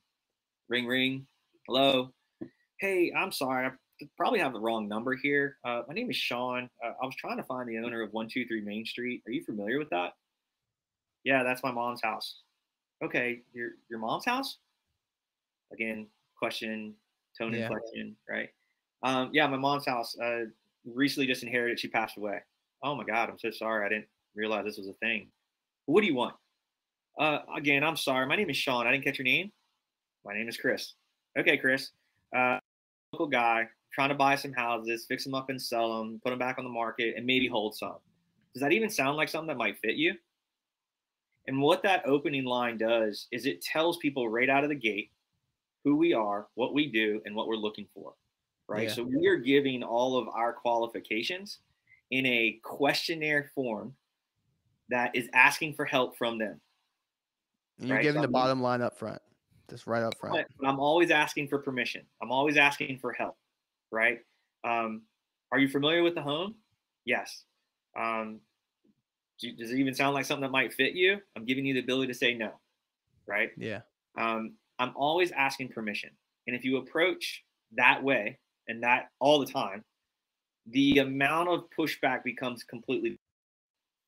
ring, ring. Hello. Hey, I'm sorry. Probably have the wrong number here. Uh, my name is Sean. Uh, I was trying to find the owner of 123 Main Street. Are you familiar with that? Yeah, that's my mom's house. Okay, your your mom's house? Again, question, tone yeah. inflection, right? Um, yeah, my mom's house. Uh, recently just inherited. She passed away. Oh my God, I'm so sorry. I didn't realize this was a thing. What do you want? Uh, again, I'm sorry. My name is Sean. I didn't catch your name. My name is Chris. Okay, Chris. Uh, local guy trying to buy some houses, fix them up and sell them, put them back on the market, and maybe hold some. Does that even sound like something that might fit you? And what that opening line does is it tells people right out of the gate who we are, what we do, and what we're looking for. Right. Yeah. So we are giving all of our qualifications in a questionnaire form that is asking for help from them. And you're right? giving so the bottom line up front, just right up front. But I'm always asking for permission. I'm always asking for help, right? Um, are you familiar with the home? Yes. Um, does it even sound like something that might fit you? I'm giving you the ability to say no, right? Yeah. Um, I'm always asking permission. And if you approach that way and that all the time, the amount of pushback becomes completely.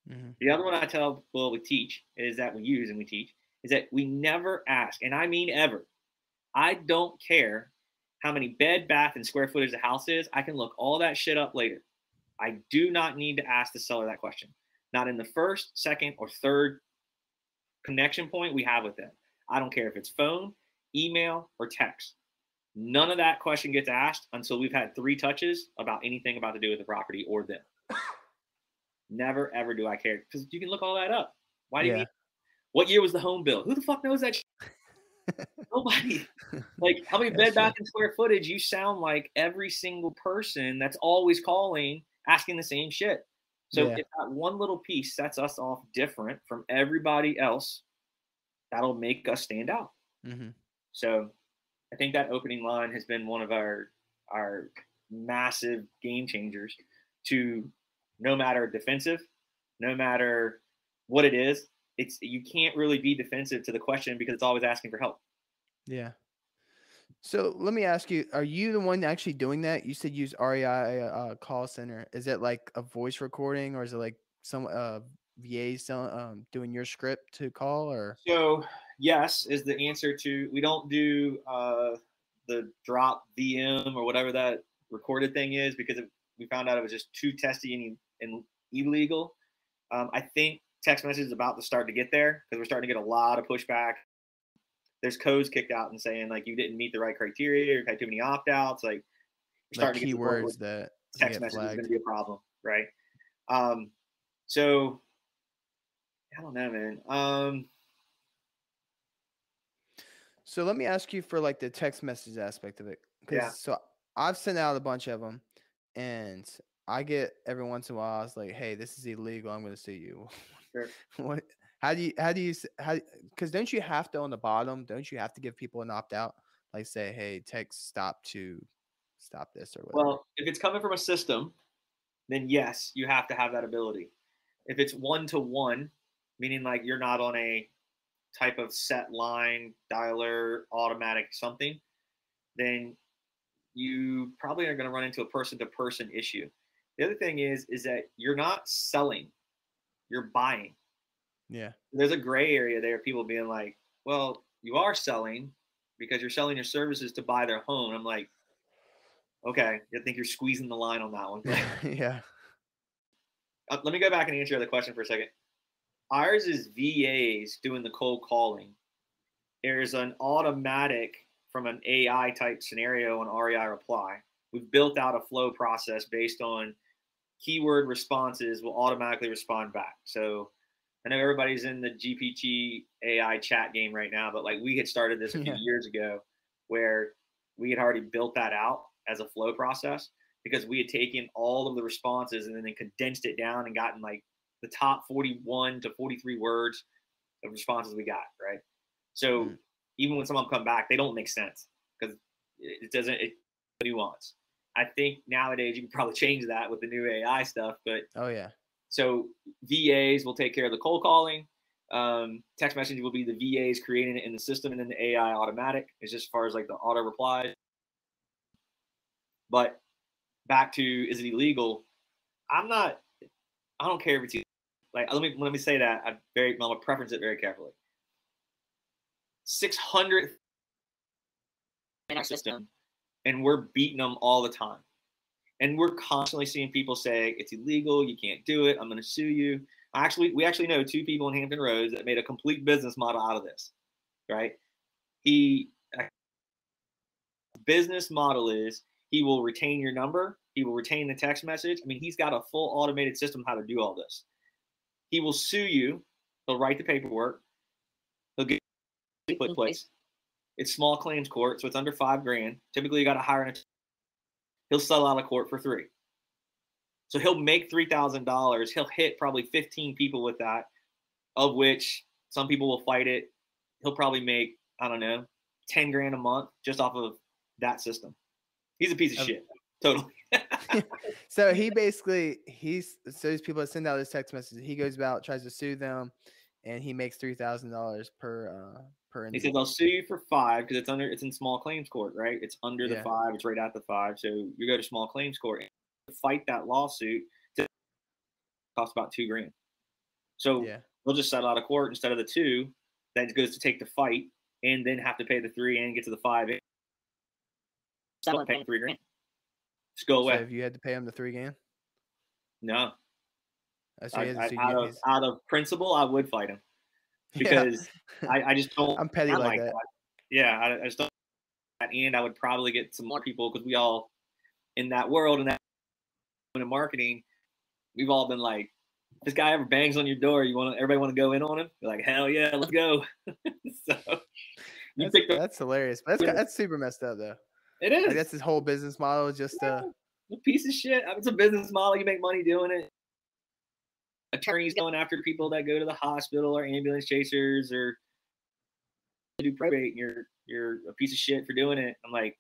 Mm-hmm. The other one I tell people we teach is that we use and we teach is that we never ask, and I mean ever. I don't care how many bed, bath, and square footage the house is. I can look all that shit up later. I do not need to ask the seller that question. Not in the first, second, or third connection point we have with them. I don't care if it's phone, email, or text. None of that question gets asked until we've had three touches about anything about to do with the property or them. *coughs* Never ever do I care because you can look all that up. Why do yeah. you need what year was the home built? Who the fuck knows that? *laughs* Nobody. Like how many bed, bath, and square footage? You sound like every single person that's always calling, asking the same shit. So yeah. if that one little piece sets us off different from everybody else, that'll make us stand out. Mm-hmm. So I think that opening line has been one of our our massive game changers to no matter defensive, no matter what it is, it's you can't really be defensive to the question because it's always asking for help. Yeah. So let me ask you: Are you the one actually doing that? You said use REI uh, call center. Is it like a voice recording, or is it like some uh, VA um, doing your script to call? Or so yes is the answer to. We don't do uh, the drop VM or whatever that recorded thing is because it, we found out it was just too testy and, and illegal. Um, I think text message is about to start to get there because we're starting to get a lot of pushback. There's codes kicked out and saying like you didn't meet the right criteria, you had too many opt outs. Like we're starting like to get keywords that text message flagged. is going to be a problem, right? Um, so I don't know, man. Um, So let me ask you for like the text message aspect of it. Yeah. so I've sent out a bunch of them and I get every once in a while, it's like, hey, this is illegal. I'm going to sue you. *laughs* Sure. *laughs* what, how do you, how do you, how, cause don't you have to on the bottom, don't you have to give people an opt out? Like say, hey, text stop to stop this or whatever. well, if it's coming from a system, then yes, you have to have that ability. If it's one to one, meaning like you're not on a type of set line, dialer, automatic something, then you probably are going to run into a person to person issue. The other thing is, is that you're not selling, you're buying. yeah. there's a gray area there. People being like, "Well, you are selling because you're selling your services to buy their home." I'm like, "Okay, I think you're squeezing the line on that one." *laughs* yeah. Uh, let me go back and answer the question for a second. Ours is VAs doing the cold calling. There's an automatic from an AI type scenario on REI reply. We've built out a flow process based on keyword responses will automatically respond back. So I know everybody's in the GPT AI chat game right now, but like we had started this a few Yeah. years ago where we had already built that out as a flow process because we had taken all of the responses and then condensed it down and gotten like the top 41 to 43 words of responses we got, right? So Mm. even when someone come back, they don't make sense because it it doesn't it nuance. I think nowadays you can probably change that with the new AI stuff, but Oh yeah. so VAs will take care of the cold calling. Um, text messaging will be the VAs creating it in the system, and then the AI automatic is just as far as like the auto replies. But back to is it illegal? I'm not. I don't care if it's like. Let me let me say that I very I'm gonna preference it very carefully. Six hundred in our system, and we're beating them all the time. And we're constantly seeing people say it's illegal, you can't do it, I'm going to sue you. Actually, we actually know two people in Hampton Roads that made a complete business model out of this, right? He business model is he will retain your number, he will retain the text message. I mean, he's got a full automated system how to do all this. He will sue you. He'll write the paperwork. He'll get put place. It's small claims court, so it's under five grand. Typically, you got to hire an attorney. He'll settle out of court for three. So he'll make three thousand dollars. He'll hit probably fifteen people with that, of which some people will fight it. He'll probably make I don't know ten grand a month just off of that system. He's a piece of Um, shit. Totally. *laughs* So he basically he's so these people that send out his text messages. He goes about tries to sue them, and he makes three thousand dollars per uh per. He says individual. I'll sue you for five because it's under it's in small claims court, right? It's under the Yeah. five. It's right at the five. So you go to small claims court to fight that lawsuit. To cost about two grand. So Yeah. they'll just settle out of court instead of the two. That goes to take the fight and then have to pay the three and get to the five. Don't pay three grand. Just go So away. if you had to pay him the three grand, no, that's I, I, out of out of principle, I would fight him *laughs* Yeah. because I, I just don't. I'm petty I'm like that. Yeah, I, I just don't. And I would probably get some more people because we all in that world and that in marketing, we've all been like, this guy ever bangs on your door, you want everybody want to go in on him? You're like, hell yeah, let's go. *laughs* so you That's, the, that's hilarious. But that's Yeah. that's super messed up though. it is. Like that's his whole business model. is Just uh, a piece of shit. It's a business model. You make money doing it. Attorneys going after people that go to the hospital or ambulance chasers or do probate. And you're you're a piece of shit for doing it. I'm like,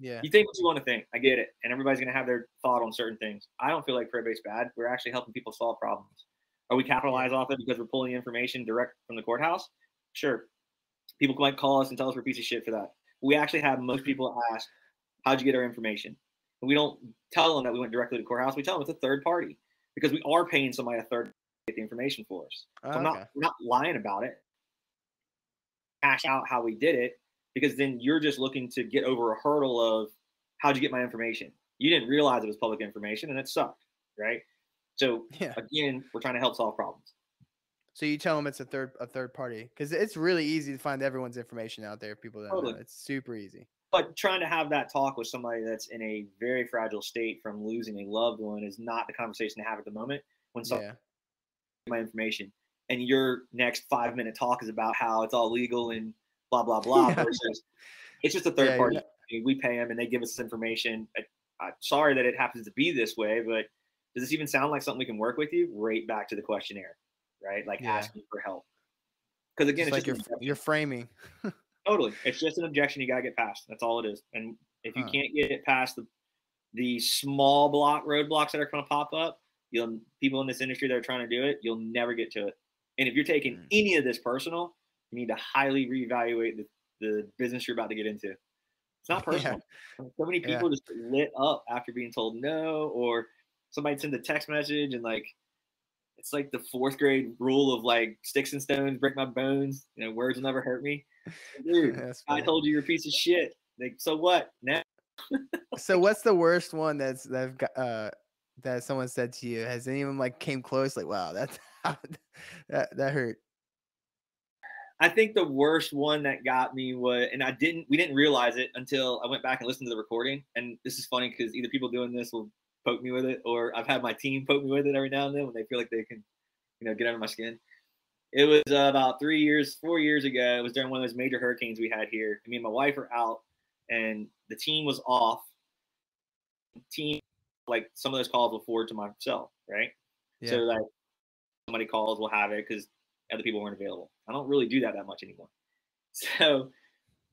yeah, you think what you want to think. I get it, and everybody's gonna have their thought on certain things. I don't feel like probate's bad. We're actually helping people solve problems. Are we capitalize off it because we're pulling information direct from the courthouse? Sure. People might call us and tell us we're a piece of shit for that. We actually have most mm-hmm. people ask, "How'd you get our information?" And we don't tell them that we went directly to the courthouse. We tell them it's a third party because we are paying somebody a third to get the information for us. So Oh, I'm not we're not lying about it. Hash out how we did it because then you're just looking to get over a hurdle of how'd you get my information? You didn't realize it was public information and it sucked, right? So yeah. again, we're trying to help solve problems. So you tell them it's a third a third party because it's really easy to find everyone's information out there. People that Totally. it's super easy. But trying to have that talk with somebody that's in a very fragile state from losing a loved one is not the conversation to have at the moment. When someone Yeah, my information, and your next five minute talk is about how it's all legal and blah blah blah. Yeah. *laughs* Versus, it's just a third Yeah, party. yeah. We pay them and they give us this information. I, I'm sorry that it happens to be this way, but does this even sound like something we can work with you? Right back to the questionnaire, right? Like asking for help. Because again, It's it's, like just you're you're framing. *laughs* Totally. It's just an objection you gotta get past. That's all it is. And if you Huh. can't get it past the the small block roadblocks that are gonna pop up, you'll people in this industry that are trying to do it, you'll never get to it. And if you're taking Mm. any of this personal, you need to highly reevaluate the, the business you're about to get into. It's not *laughs* Yeah. personal. So many Yeah. people just lit up after being told no, or somebody sends a text message and like it's like the fourth grade rule of like sticks and stones break my bones. You know, words will never hurt me. Dude, *laughs* That's I funny. told you you're a piece of shit. Like, so what? Now, So what's the worst one that's that got uh that someone said to you? Has anyone like came close? Like, wow, that's *laughs* that that hurt. I think the worst one that got me was, and I didn't, we didn't realize it until I went back and listened to the recording. And this is funny because either people doing this will poke me with it, or I've had my team poke me with it every now and then when they feel like they can, you know, get under my skin. It was uh, about three years, four years ago. It was during one of those major hurricanes we had here. Me and my wife were out, and the team was off. Team, like some of those calls will forward to myself, right? Yeah. So like somebody calls, we'll have it because other people weren't available. I don't really do that that much anymore. *laughs* So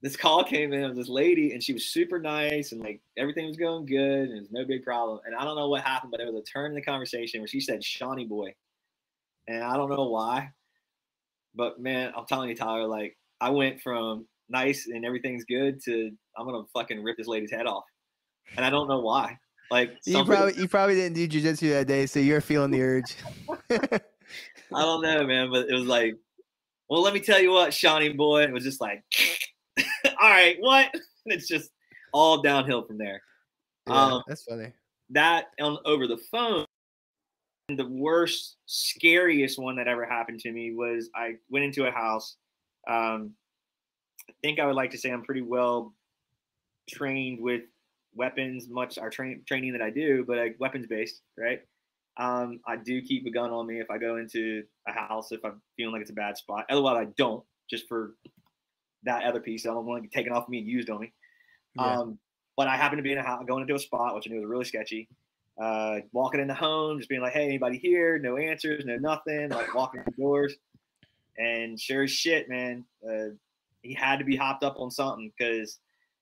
this call came in of this lady, and she was super nice, and like everything was going good, and it was no big problem. And I don't know what happened, but there was a turn in the conversation where she said "Shawnee boy," and I don't know why, but man, I'm telling you, Tyler, like I went from nice and everything's good to I'm gonna fucking rip this lady's head off, and I don't know why. Like you people- probably you probably didn't do jujitsu that day, so you're feeling the urge. *laughs* I don't know, man, but it was like, well, let me tell you what, Shawnee boy. It was just like, *laughs* all right, what? And *laughs* it's just all downhill from there. Yeah, Um, that's funny. That on over the phone. The worst, scariest one that ever happened to me was I went into a house. Um, I think I would like to say I'm pretty well trained with weapons, much our train training that I do, but like weapons based, right? Um, I do keep a gun on me if I go into a house if I'm feeling like it's a bad spot. Otherwise, I don't, just for that other piece. I don't want to get taken off me and used on me. Yeah. Um, but I happened to be in a house, going into a spot, which I knew was really sketchy. Uh, walking in the home, just being like, "Hey, anybody here?" No answers, no nothing. Like walking through doors, and sure as shit, man, uh, he had to be hopped up on something because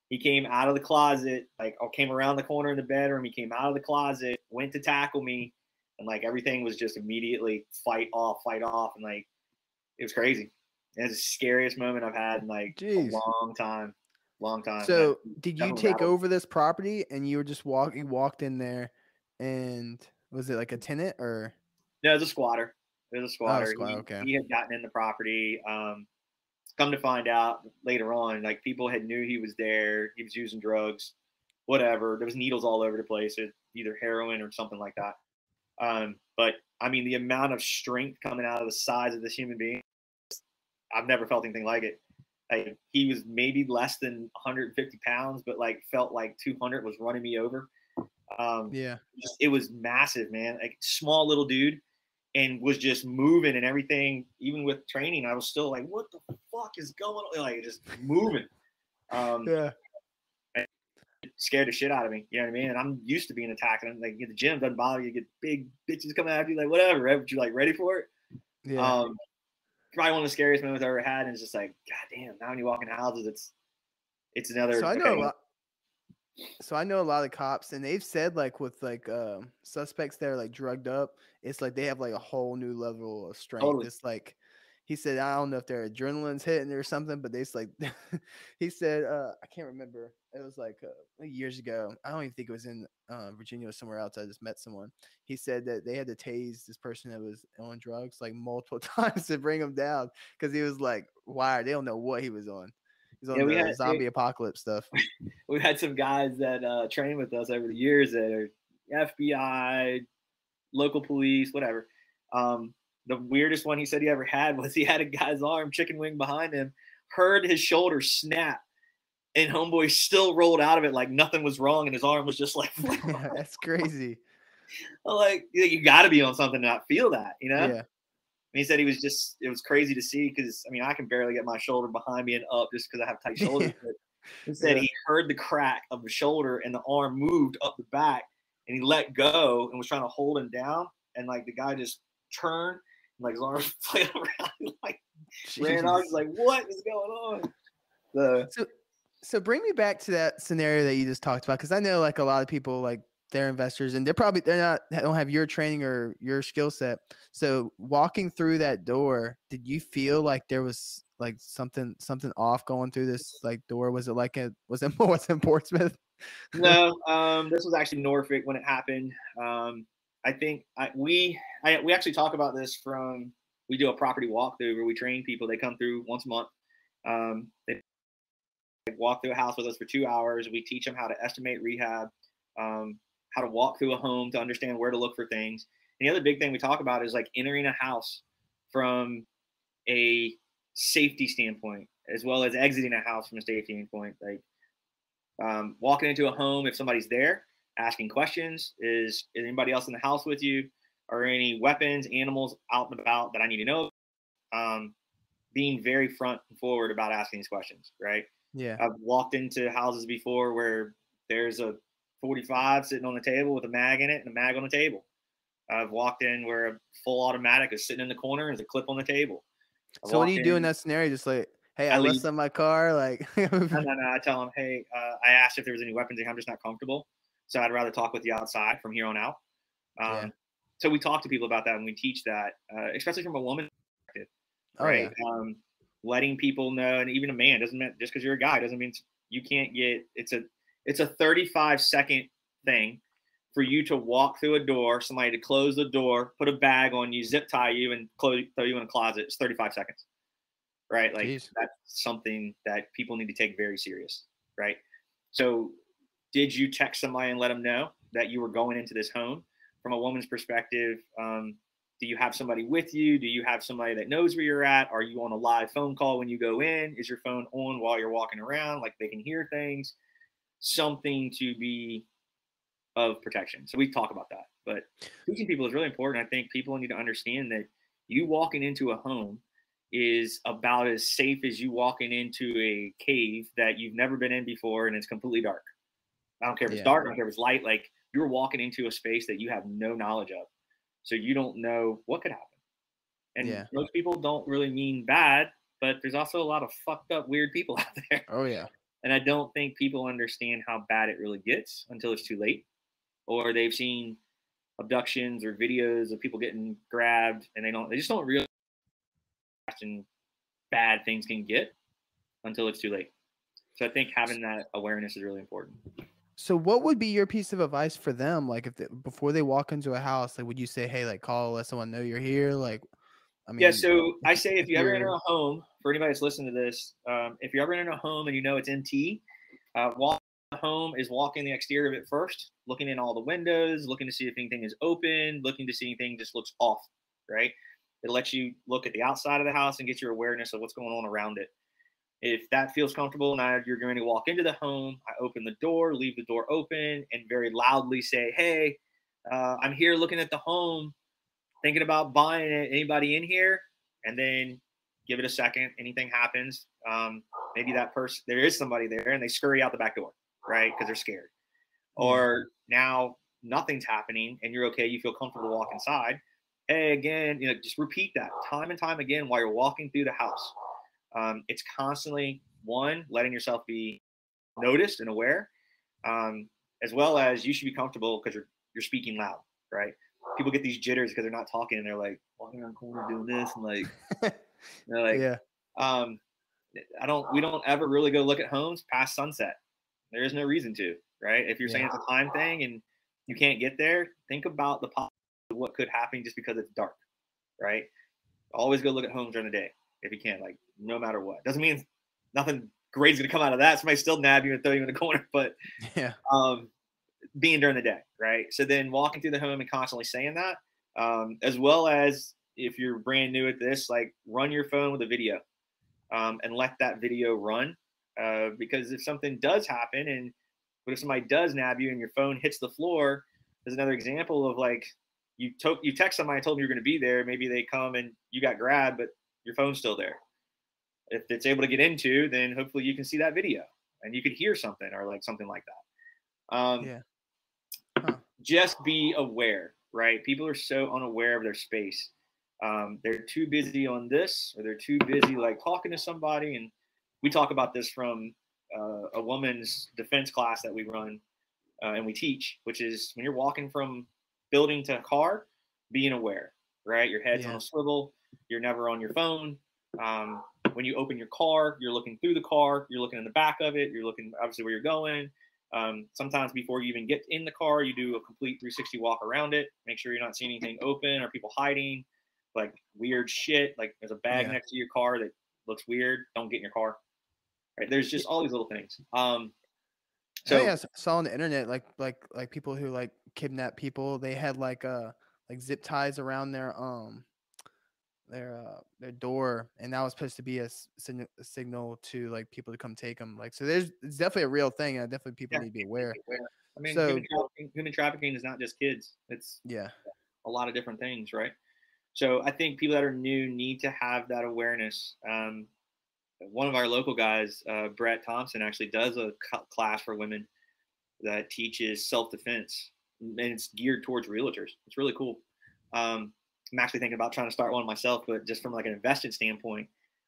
he came out of the closet, like, or came around the corner in the bedroom. He came out of the closet, went to tackle me, and like everything was just immediately fight off, fight off, and like it was crazy. It was the scariest moment I've had in like Jeez. a long time, long time. So did you definitely take rattled. over this property and you were just walking walked in there and was it like a tenant or No, it was a squatter. It was a squatter. squatter, he, okay. he had gotten in the property. Um, come to find out later on, like people had knew he was there. He was using drugs, whatever. There was needles all over the place, it- either heroin or something like that. Um, but I mean, the amount of strength coming out of the size of this human being, I've never felt anything like it. Like he was maybe less than 150 pounds, but like felt like 200 was running me over. Um, yeah just it was massive, man. Like small little dude, and was just moving and everything. Even with training, I was still like, "What the fuck is going on?" Like just moving. Um, yeah scared the shit out of me. You know what I mean? And I'm used to being attacked. And like at the gym doesn't bother you. You get big bitches coming after you, like whatever. Right? But you're like ready for it. yeah Um, probably one of the scariest moments I ever had. And it's just like, God damn. Now when you walk in houses, it's it's another. so I know okay, so I know a lot of cops and they've said like with like um suspects that are like drugged up, it's like they have like a whole new level of strength. Totally. It's like he said, I don't know if their adrenaline's hitting or something, but they just like *laughs* he said, uh, I can't remember. It was like uh, years ago. I don't even think it was in uh, Virginia or somewhere else. I just met someone. He said that they had to tase this person that was on drugs like multiple *laughs* times to bring him down because he was like wired. They don't know what he was on. He's on Yeah, we the had- we- zombie apocalypse stuff. *laughs* we've had some guys that uh, train with us over the years that are FBI, local police, whatever. Um, the weirdest one he said he ever had was he had a guy's arm chicken wing behind him, heard his shoulder snap, and homeboy still rolled out of it like nothing was wrong, and his arm was just like, *laughs* that's crazy. *laughs* Like you got to be on something to not feel that, you know? Yeah. He said he was just it was crazy to see because I mean I can barely get my shoulder behind me and up just because I have tight shoulders. *laughs* he said yeah. he heard the crack of the shoulder and the arm moved up the back and he let go and was trying to hold him down and like the guy just turned and like his arm flailed *laughs* around like Jeez. ran off. He's like, what is going on? The, so so bring me back to that scenario that you just talked about because I know like a lot of people like they're investors and they're probably they're not they don't have your training or your skill set. So walking through that door, did you feel like there was like something something off going through this like door? Was it like a was it *laughs* was in Portsmouth? no, um, this was actually Norfolk when it happened. Um, I think I, we I, we actually talk about this from we do a property walkthrough where we train people. They come through once a month. Um, they walk through a house with us for two hours. We teach them how to estimate rehab, um, how to walk through a home to understand where to look for things. And the other big thing we talk about is like entering a house from a safety standpoint, as well as exiting a house from a safety standpoint. Like um, walking into a home, if somebody's there, asking questions, is, is anybody else in the house with you? Are any weapons, animals out and about that I need to know? Um, being very front and forward about asking these questions, right? Yeah. I've walked into houses before where there's a 45 sitting on the table with a mag in it and a mag on the table. I've walked in where a full automatic is sitting in the corner and there's a clip on the table. I've so what do you in, do in that scenario? Just like, hey, I, I left in my car. Like, *laughs* no, no, no. I tell them, hey, uh, I asked if there was any weapons. Here, I'm just not comfortable, so I'd rather talk with you outside from here on out. Um, yeah. So we talk to people about that and we teach that, uh, especially from a woman perspective, oh, right? Yeah. Um, letting people know, and even a man doesn't mean just because you're a guy doesn't mean you can't get. It's a it's a 35 second thing for you to walk through a door, somebody to close the door, put a bag on you, zip tie you, and close throw you in a closet. It's 35 seconds, right? Like Jeez. that's something that people need to take very serious, right? So, did you text somebody and let them know that you were going into this home? From a woman's perspective, um, do you have somebody with you? Do you have somebody that knows where you're at? Are you on a live phone call when you go in? Is your phone on while you're walking around? Like they can hear things, something to be of protection. So we talk about that. But teaching people is really important. I think people need to understand that you walking into a home is about as safe as you walking into a cave that you've never been in before and it's completely dark. I don't care if it's yeah. dark, I don't care if it's light. Like you're walking into a space that you have no knowledge of. So you don't know what could happen. And yeah. most people don't really mean bad, but there's also a lot of fucked up weird people *laughs* out there. Oh yeah. And I don't think people understand how bad it really gets until it's too late. Or they've seen abductions or videos of people getting grabbed and they don't they just don't realize how bad things can get until it's too late. So I think having that awareness is really important. So, what would be your piece of advice for them? Like, if they, before they walk into a house, like, would you say, "Hey, like, call, let someone know you're here"? Like, I mean, yeah. So I say, if you ever enter a home, for anybody that's listening to this, um, if you ever enter a home and you know it's empty, uh, walk home is walking the exterior of it first, looking in all the windows, looking to see if anything is open, looking to see anything just looks off. Right. It lets you look at the outside of the house and get your awareness of what's going on around it. If that feels comfortable, now you're going to walk into the home. I open the door, leave the door open, and very loudly say, "Hey, uh, I'm here looking at the home, thinking about buying it. Anybody in here?" And then give it a second. Anything happens, um, maybe that person there is somebody there, and they scurry out the back door, right? Because they're scared. Or now nothing's happening, and you're okay. You feel comfortable to walk inside. Hey, again, you know, just repeat that time and time again while you're walking through the house um, it's constantly one letting yourself be noticed and aware, um, as well as you should be comfortable because you're you're speaking loud, right? People get these jitters because they're not talking and they're like walking around the corner doing this and like, *laughs* they're like, yeah. Um, I don't. We don't ever really go look at homes past sunset. There is no reason to, right? If you're yeah. saying it's a time thing and you can't get there, think about the what could happen just because it's dark, right? Always go look at homes during the day if you can, like no matter what. Doesn't mean nothing great's gonna come out of that. Somebody still nab you and throw you in the corner, *laughs* but yeah, um, being during the day, right? So then walking through the home and constantly saying that, um, as well as if you're brand new at this, like run your phone with a video, um, and let that video run, uh, because if something does happen and but if somebody does nab you and your phone hits the floor? There's another example of like you told you text somebody, and told them you're going to be there. Maybe they come and you got grabbed, but your phone's still there. If it's able to get into, then hopefully you can see that video and you could hear something or like something like that. Um, Yeah. Just be aware, right? People are so unaware of their space. Um, they're too busy on this, or they're too busy like talking to somebody. And we talk about this from uh, a woman's defense class that we run uh, and we teach, which is when you're walking from building to car, being aware, right? Your head's on a swivel. You're never on your phone. Um, when you open your car, you're looking through the car. You're looking in the back of it. You're looking obviously where you're going. Um, sometimes before you even get in the car, you do a complete 360 walk around it. Make sure you're not seeing anything *laughs* open or people hiding, like weird shit. Like there's a bag Yeah. next to your car that looks weird. Don't get in your car. Right? There's just all these little things. Um, So so I s- saw on the internet like like like people who like kidnap people. They had like uh like zip ties around their um their uh their door, and that was supposed to be a, a signal to like people to come take them. Like so, there's it's definitely a real thing, and definitely people Yeah. need to be aware. I mean, So- human, trafficking, human trafficking is not just kids. It's Yeah, a lot of different things, right? So I think people that are new need to have that awareness. Um, one of our local guys, uh, Brett Thompson, actually does a class for women that teaches self defense, and it's geared towards realtors. It's really cool. Um, I'm actually thinking about trying to start one myself, but just from like an invested standpoint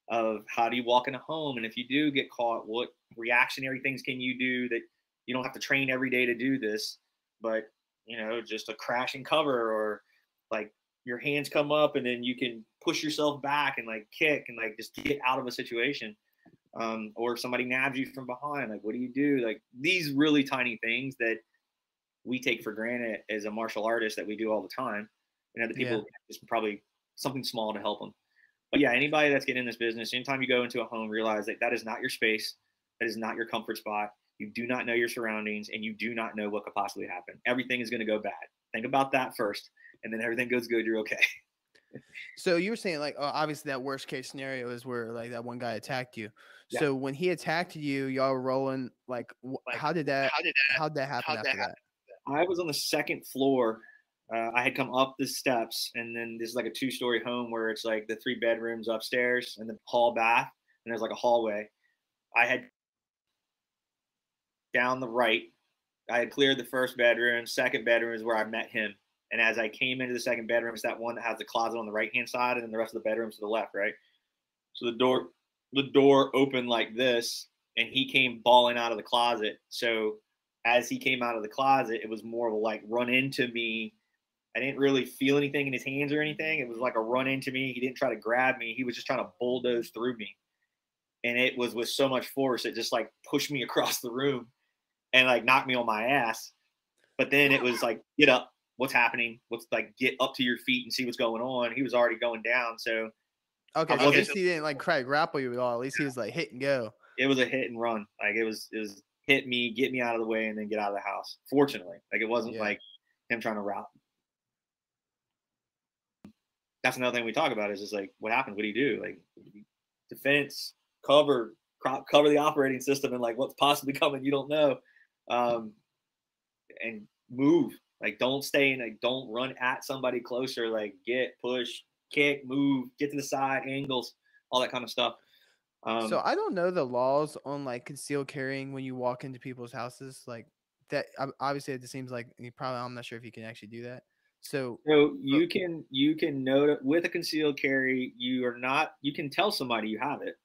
of how do you walk in a home, and if you do get caught, what reactionary things can you do that you don't have to train every day to do this, but you know, just a crash and cover or like your hands come up and then you can push yourself back and like kick and like just get out of a situation. Um, or if somebody nabs you from behind, like what do you do? Like these really tiny things that we take for granted as a martial artist that we do all the time. And other Yeah. people just probably something small to help them. But yeah, anybody that's getting in this business, anytime you go into a home, realize that that is not your space. That is not your comfort spot. You do not know your surroundings and you do not know what could possibly happen. Everything is going to go bad. Think about that first, and then everything goes good. You're okay. *laughs* So you were saying like, oh, obviously that worst case scenario is where like that one guy attacked you. Yeah. So when he attacked you, y'all were rolling. Like, Like, how did that? How did that? How did that happen how'd that after that? I was on the second floor. Uh, I had come up the steps, and then this is like a two-story home where it's like the three bedrooms upstairs and the hall bath, and there's like a hallway. I had down the right. I had cleared the first bedroom. Second bedroom is where I met him. And as I came into the second bedroom, it's that one that has the closet on the right hand side, and then the rest of the bedrooms to the left, right? So the door, the door opened like this, and he came bawling out of the closet. So as he came out of the closet, it was more of a like run into me. I didn't really feel anything in his hands or anything. It was like a run into me. He didn't try to grab me. He was just trying to bulldoze through me. And it was with so much force, it just like pushed me *laughs* across the room and like knocked me on my ass. But then it was like, get up. What's happening? What's like, get up to your feet and see what's going on. He was already going down. So Okay, so at least he didn't like try to grapple you at all. At least he was like hit and go. it was a hit and run. Like it was, it was hit me, get me out of the way, and then get out of the house. Fortunately, like it wasn't Yeah. like him trying to route. That's another thing we talk about is just like what happens. What do you do? Like defense, cover, cro- cover the operating system, and like what's possibly *laughs* coming, you don't know. Um, and move. Like don't stay in. Like don't run at somebody closer. Like get, push, kick, move, get to the side, angles, all that kind of stuff. Um, so I don't know the laws on like concealed carrying when you walk into people's houses. Like that, obviously, it just seems like you probably. I'm not sure if you can actually do that. So So you can you can note with a concealed carry, you are not you can tell somebody you have it,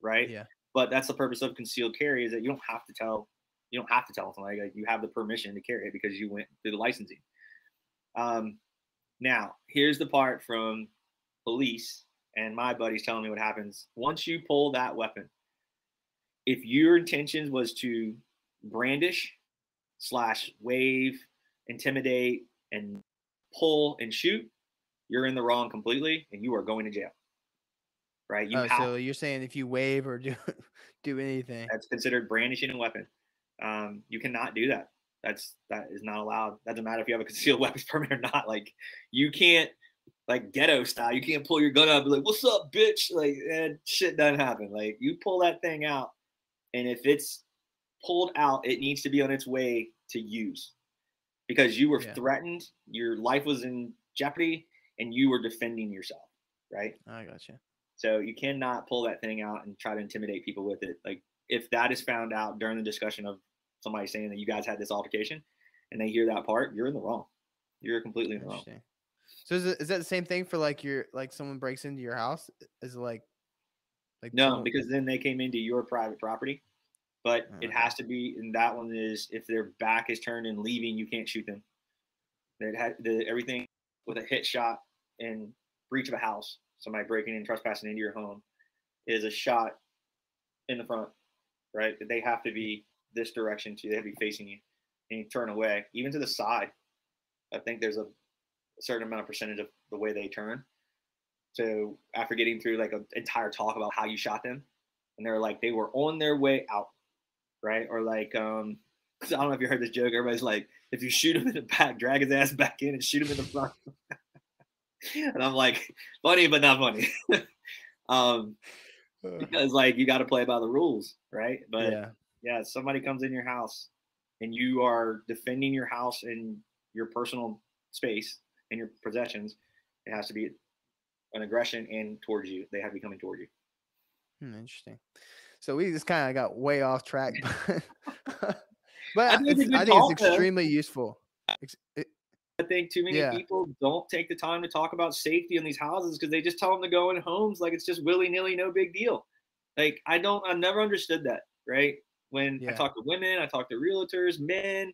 right? yeah, But that's the purpose of concealed carry is that you don't have to tell you don't have to tell somebody like you have the permission to carry it because you went through the licensing. Um, now here's the part from police and my buddies telling me what happens once you pull that weapon. If your intention was to brandish, slash wave, intimidate, and pull and shoot, you're in the wrong completely, and you are going to jail. Right? You oh, have so you're saying if you wave or do *laughs* do anything, that's considered brandishing a weapon. Um, you cannot do that. That's that is not allowed. Doesn't matter if you have a *laughs* concealed weapons permit or not. Like you can't like ghetto style. You can't pull your gun out and be like, "What's up, bitch?" Like that shit doesn't happen. Like you pull that thing out, and if it's pulled out, it needs to be on its way to use because you were Yeah. threatened. Your life was in jeopardy and you were defending yourself, right? I gotcha. So you cannot pull that thing out and try to intimidate people with it. Like if that is found out during the discussion of somebody saying that you guys had this altercation and they hear that part, you're in the wrong. You're completely in the wrong. So is, it, is that the same thing for like your like someone breaks into your house? Is it like like no, because then they came into your private property. But oh, it has to be, and that one is if their back is turned and leaving, you can't shoot them. It had the, everything with a hit shot and breach of a house, somebody breaking in, trespassing into your home, is a shot in the front, right? That They have to be this direction too. They have to be facing you, and you turn away, even to the side. I think there's a, a certain amount of percentage of the way they turn. So after getting through like an entire talk about how you shot them, and they're like they were on their way out, right? Or like um, *laughs* I don't know if you heard this joke. Everybody's like, if you shoot him in the back, drag his ass back in and shoot him in the front. *laughs* and I'm like, funny but not funny. *laughs* um, because like you got to play by the rules, right? But yeah. yeah, somebody comes in your house and you are defending your house and your personal space and your possessions. It has to be an aggression and towards you. They have to be coming toward you. Hmm, interesting. So we just kind of got way off track, *laughs* but, but I think, I think it's extremely useful. It, I think too many yeah. people don't take the time to talk about safety in these houses because they just tell them to go in homes like it's just willy nilly, no big deal. Like I don't, I never understood that. Right? When yeah. I talk to women, I talk to realtors, men.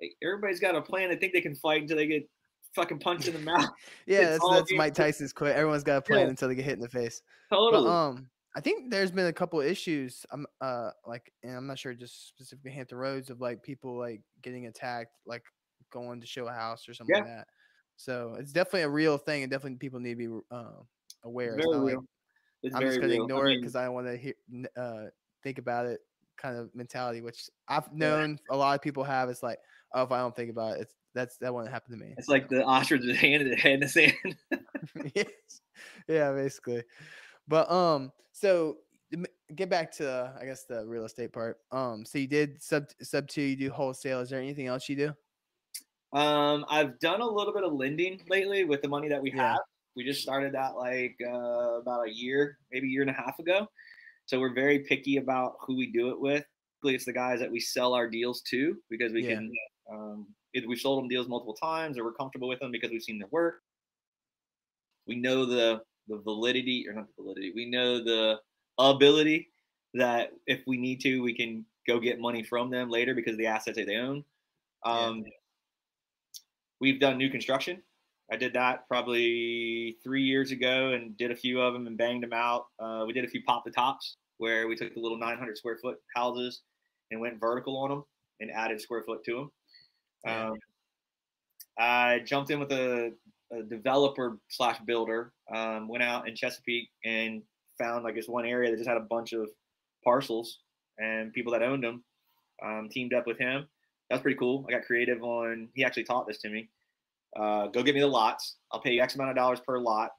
Like, everybody's got a plan. They think they can fight until they get fucking punched in the mouth. *laughs* yeah, that's, that's Mike Tyson's quote. Everyone's got a plan yeah. until they get hit in the face. Totally. But, um, I think there's been a couple issues. I'm uh like, and I'm not sure just specifically Hampton Roads of like people like getting attacked, like going to show a house or something yeah. like that. So it's definitely a real thing, and definitely people need to be uh, aware. It's, it's like, it's I'm just gonna real. ignore I mean, it because I don't want to hear uh, think about it kind of mentality, which I've known yeah. a lot of people have. It's like, oh, if I don't think about it, it's that's that won't happen to me. It's like the ostrich with *laughs* hand in the head in the sand. *laughs* yes. Yeah, basically. But um, so get back to I guess the real estate part. Um, so you did sub sub two, you do wholesale. Is there anything else you do? Um, I've done a little bit of lending lately with the money that we yeah. have. We just started that like uh, about a year, maybe a year and a half ago. So we're very picky about who we do it with. It's the guys that we sell our deals to because we yeah. can. Um, either we've sold them deals multiple times or we're comfortable with them because we've seen their work. We know the the validity or not the validity. We know the ability that if we need to, we can go get money from them later because of the assets that they own. Um, yeah. We've done new construction. I did that probably three years ago and did a few of them and banged them out. Uh, we did a few pop the tops where we took the little 900 square foot houses and went vertical on them and added square foot to them. Um, I jumped in with a, a developer slash builder. Um, went out in Chesapeake and found like this one area that just had a bunch of parcels and people that owned them. Um, teamed up with him. That was pretty cool. I got creative on. He actually taught this to me. Uh, go get me the lots. I'll pay you X amount of dollars per lot.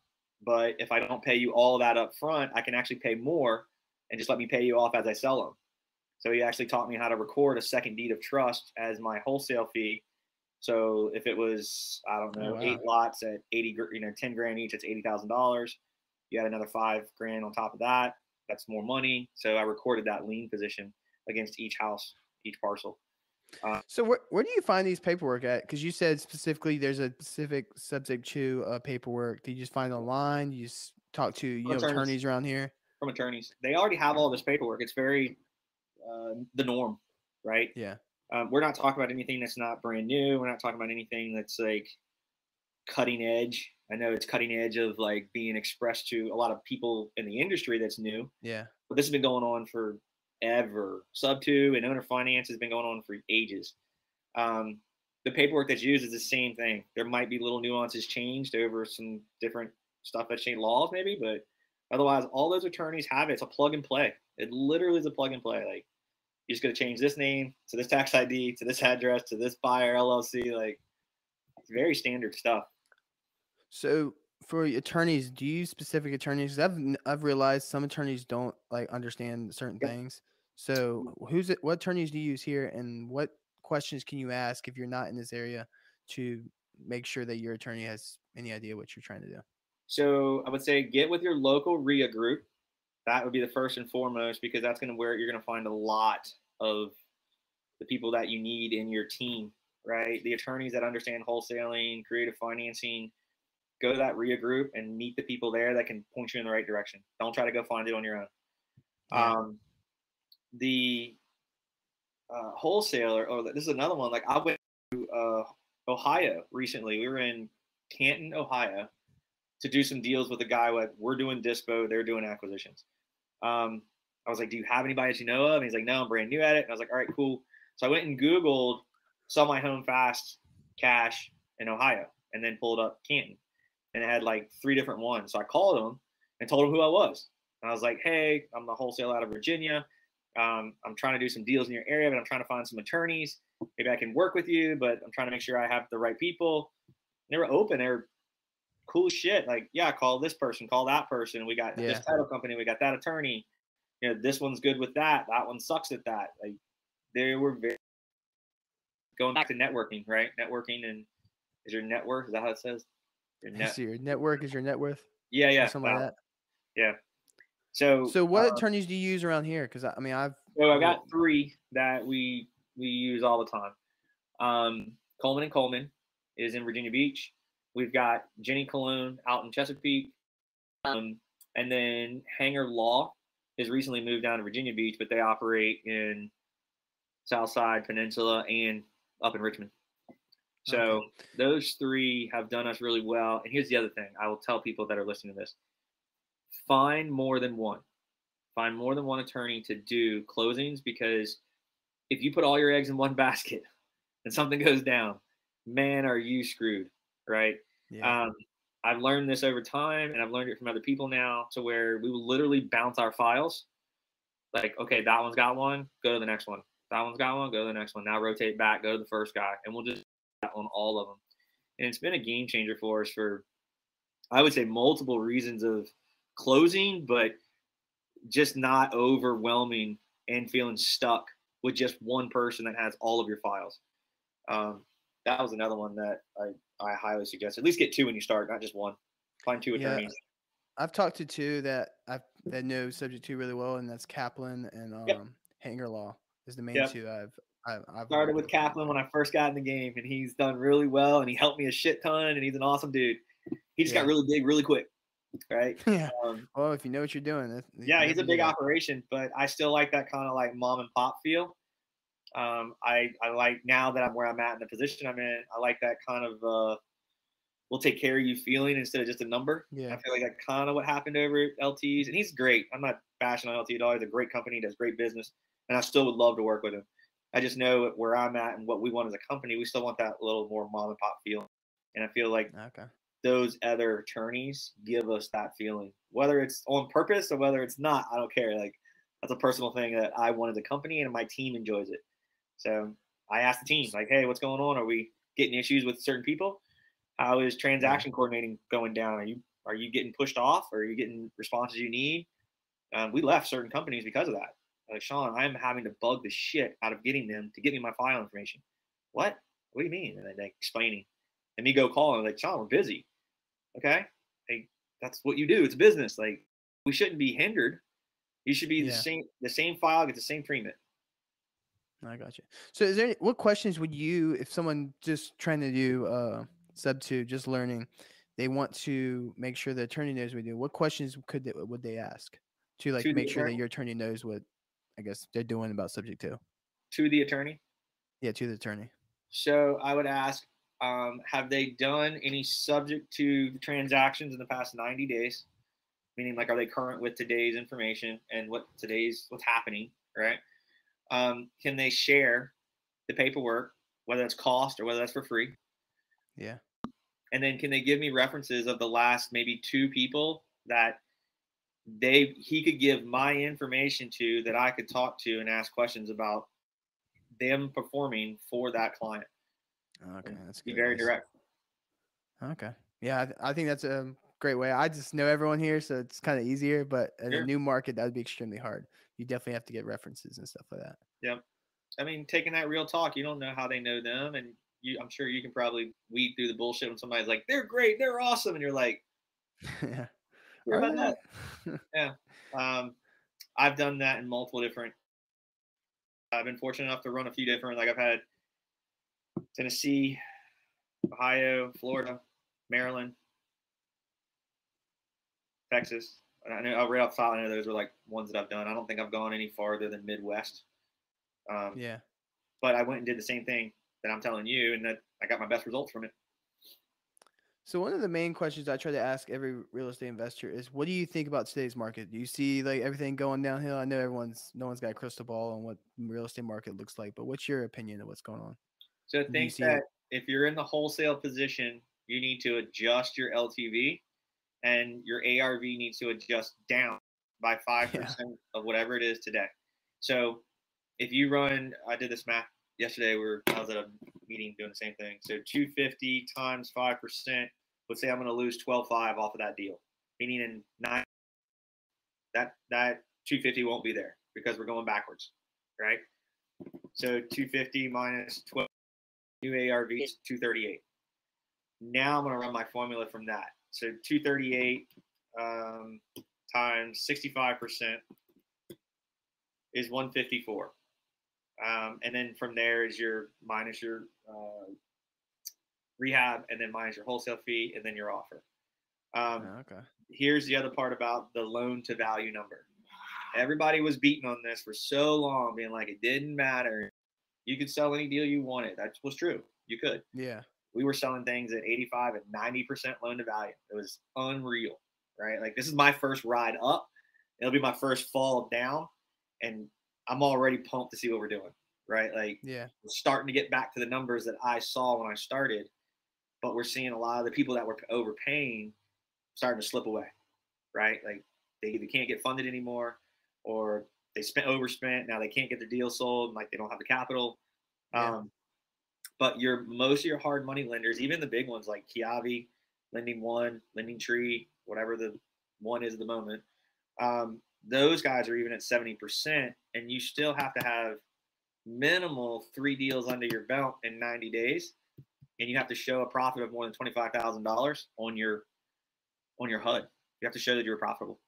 But if I don't pay you all of that up front, I can actually pay more and just let me pay you off as I sell them. So he actually taught me how to record a second deed of trust as my wholesale fee. So if it was, I don't know, oh, wow. eight lots at 80, you know, 10 grand each, it's $80,000. You add another five grand on top of that. That's more money. So I recorded that lien position against each house, each parcel. Uh, so where, where do you find these paperwork at? Because you said specifically there's a specific subject to uh, paperwork. Do you just find online? You just talk to you know attorneys. attorneys around here? From attorneys, they already have all this paperwork. It's very uh, the norm, right? Yeah. Um, we're not talking about anything that's not brand new. We're not talking about anything that's like cutting edge. I know it's cutting edge of like being expressed to a lot of people in the industry that's new. Yeah. But this has been going on for ever. Sub two and owner finance has been going on for ages. Um, the paperwork that's used is the same thing. There might be little nuances changed over some different stuff that's changed laws, maybe, but otherwise, all those attorneys have it. It's a plug and play. It literally is a plug and play. Like you're just going to change this name to this tax ID to this address to this buyer LLC. Like it's very standard stuff. So for attorneys, do you use specific attorneys? I've I've realized some attorneys don't like understand certain yeah. things. So who's it? What attorneys do you use here, and what questions can you ask if you're not in this area to make sure that your attorney has any idea what you're trying to do? So I would say get with your local REIA group. That would be the first and foremost because that's going to where you're going to find a lot of the people that you need in your team, right? The attorneys that understand wholesaling, creative financing. Go to that REIA group and meet the people there that can point you in the right direction. Don't try to go find it on your own. Yeah. Um, the uh, wholesaler, or this is another one. Like I went to uh, Ohio recently. We were in Canton, Ohio, to do some deals with a guy. Like we're doing dispo, they're doing acquisitions. Um, I was like, "Do you have anybody that you know of?" And he's like, "No, I'm brand new at it." And I was like, "All right, cool." So I went and Googled sell my home fast cash in Ohio, and then pulled up Canton, and it had like three different ones. So I called him and told him who I was. And I was like, "Hey, I'm the wholesale out of Virginia. Um, I'm trying to do some deals in your area, but I'm trying to find some attorneys. Maybe I can work with you, but I'm trying to make sure I have the right people. And they were open. They were cool shit. Like, yeah, call this person, call that person. We got yeah. this title company, we got that attorney. You know, this one's good with that. That one sucks at that. Like, they were very going back to networking, right? Networking and is your network? Is that how it says? Your, net- your network is your net worth. Yeah, yeah, something wow. like that. Yeah. So, so what uh, attorneys do you use around here? Because I mean, I've so I got three that we we use all the time. Um, Coleman and Coleman is in Virginia Beach. We've got Jenny Cologne out in Chesapeake, um, and then Hanger Law has recently moved down to Virginia Beach, but they operate in Southside Peninsula and up in Richmond. So okay. those three have done us really well. And here's the other thing: I will tell people that are listening to this find more than one. Find more than one attorney to do closings because if you put all your eggs in one *laughs* basket and something goes down, man, are you screwed, right? Yeah. Um, I've learned this over time and I've learned it from other people now to where we will literally bounce our files. Like, okay, that one's got one, go to the next one. That one's got one, go to the next one. Now rotate back, go to the first guy, and we'll just on all of them. And it's been a game changer for us for, I would say, multiple reasons of closing, but just not overwhelming and feeling stuck with just one person that has all of your files. Um, that was another one that I, I highly suggest. At least get two when you start, not just one. Find two attorneys. Yeah, I've talked to two that I that know subject two really well, and that's Kaplan and um, yep. Hanger Law is the main yep. two I've I've, I've started with Kaplan when I first got in the game, and he's done really well, and he helped me a shit ton, and he's an awesome dude. He just yeah. got really big really quick right? *laughs* Yeah. Um, well, if you know what you're doing, yeah, he's a big operation, but I still like that kind of like mom and pop feel. Um, I I like now that I'm where I'm at in the position I'm in. I like that kind of uh, we'll take care of you feeling instead of just a number. Yeah. I feel like that's kind of what happened over at LTs, and he's great. I'm not bashing on LT at all. He's a great company, does great business, and I still would love to work with him. I just know where I'm at and what we want as a company. We still want that little more mom and pop feel, and I feel like okay those other attorneys give us that feeling, whether it's on purpose or whether it's not. I don't care. Like that's a personal thing that I want as a company, and my team enjoys it. So I asked the team, like, "Hey, what's going on? Are we getting issues with certain people? How is transaction coordinating going down? Are you are you getting pushed off? Or are you getting responses you need?" Um, we left certain companies because of that. Like Sean, I'm having to bug the shit out of getting them to get me my file information. What? What do you mean? And they like explaining, and me go call and like, Sean, we're busy. Okay, hey, that's what you do. It's business. Like we shouldn't be hindered. You should be yeah. the same. The same file get the same treatment. I got you. So, is there any, what questions would you, if someone just trying to do uh, sub two, just learning, they want to make sure the attorney knows what we do. What questions could they, would they ask to like to make sure attorney? that your attorney knows what I guess they're doing about subject two? To the attorney. Yeah, to the attorney. So I would ask, um, have they done any subject to transactions in the past 90 days? Meaning, like, are they current with today's information and what today's what's happening, right? Um, can they share the paperwork, whether that's cost or whether that's for free? Yeah. And then can they give me references of the last maybe two people that they he could give my information to that I could talk to and ask questions about them performing for that client? Okay, that's good. Be very direct. Okay. Yeah, I, I, think that's a great way. I just know everyone here, so it's kind of easier. But in sure. a new market, that would be extremely hard. You definitely have to get references and stuff like that. Yep. I mean, taking that real talk, you don't know how they know them, and you, I'm sure you can probably weed through the bullshit when somebody's like, "They're great, they're awesome," and you're like, *laughs* yeah. Sorry about that. *laughs* yeah. Um, I've done that in multiple different. I've been fortunate enough to run a few different. Like I've had Tennessee, Ohio, Florida, Maryland, Texas. I know right off the top, I know those were like ones that I've done. I don't think I've gone any farther than Midwest. Um, yeah. But I went and did the same thing that I'm telling you, and that I got my best results from it. So one of the main questions I try to ask every real estate investor is, what do you think about today's market? Do you see like everything going downhill? I know everyone's no one's got a crystal ball on what real estate market looks like, but what's your opinion of what's going on? So I think that it? if you're in the wholesale position, you need to adjust your LTV, and your ARV needs to adjust down by *laughs* five yeah. percent of whatever it is today. So if you run, I did this math yesterday. We were I was at a meeting doing the same thing. So 250 times five percent. Let's say I'm going to lose 12.5 off of that deal, meaning in nine that that 250 won't be there because we're going backwards, right? So 250 minus 12 new ARV is 238. Now I'm going to run my formula from that. So 238 um, times 65% is 154. Um, and then from there is your minus your uh, rehab, and then minus your wholesale fee, and then your offer. Um, oh, okay. Here's the other part about the loan to value number. Everybody was beating on this for so long, being like it didn't matter. You could sell any deal you wanted. That was true. You could. Yeah. We were selling things at 85 and 90% loan to value. It was unreal, right? Like this is my first ride up. It'll be my first fall down, and I'm already pumped to see what we're doing, right? Like, yeah, we're starting to get back to the numbers that I saw when I started, but we're seeing a lot of the people that were overpaying starting to slip away, right? Like they either can't get funded anymore, or they spent overspent. Now they can't get the deal sold, like they don't have the capital. Yeah. Um, but your most of your hard money lenders, even the big ones like Kiavi, Lending One, Lending Tree, whatever the one is at the moment, um, those guys are even at 70%, and you still have to have minimal three deals under your belt in 90 days, and you have to show a profit of more than $25,000 on your on your HUD. You have to show that you're profitable.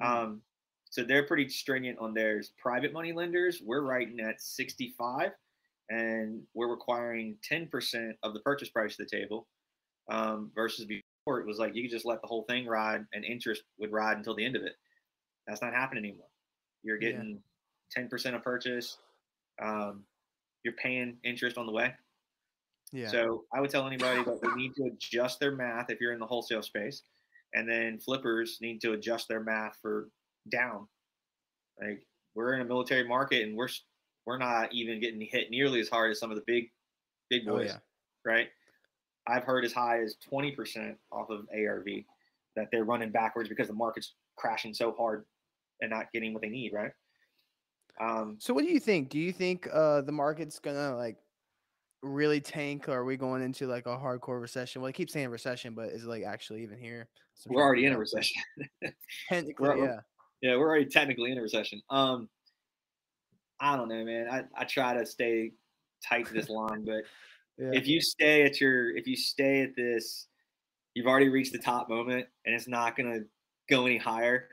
Mm-hmm. Um, so they're pretty stringent on theirs. Private money lenders, we're writing at 65, and we're requiring 10% of the purchase price of the table. Um, versus before, it was like you could just let the whole thing ride, and interest would ride until the end of it. That's not happening anymore. You're getting 10% of purchase. Um, you're paying interest on the way. Yeah. So I would tell anybody that they need to adjust their math if you're in the wholesale space, and then flippers need to adjust their math for down. Like we're in a military market, and we're we're not even getting hit nearly as hard as some of the big big oh, boys, oh, yeah. right? I've heard as high as 20% off of ARV that they're running backwards because the market's crashing so hard and not getting what they need, right? Um, so what do you think? Do you think uh, the market's gonna like really tank? Or are we going into like a hardcore recession? Well, I keep saying recession, but is it like actually even here? We're already in a recession. *laughs* technically, we're, yeah. Yeah, we're already technically in a recession. Um, I don't know, man. I, I try to stay tight to this *laughs* line, but yeah. if you stay at your if you stay at this, you've already reached the top moment, and it's not gonna go any higher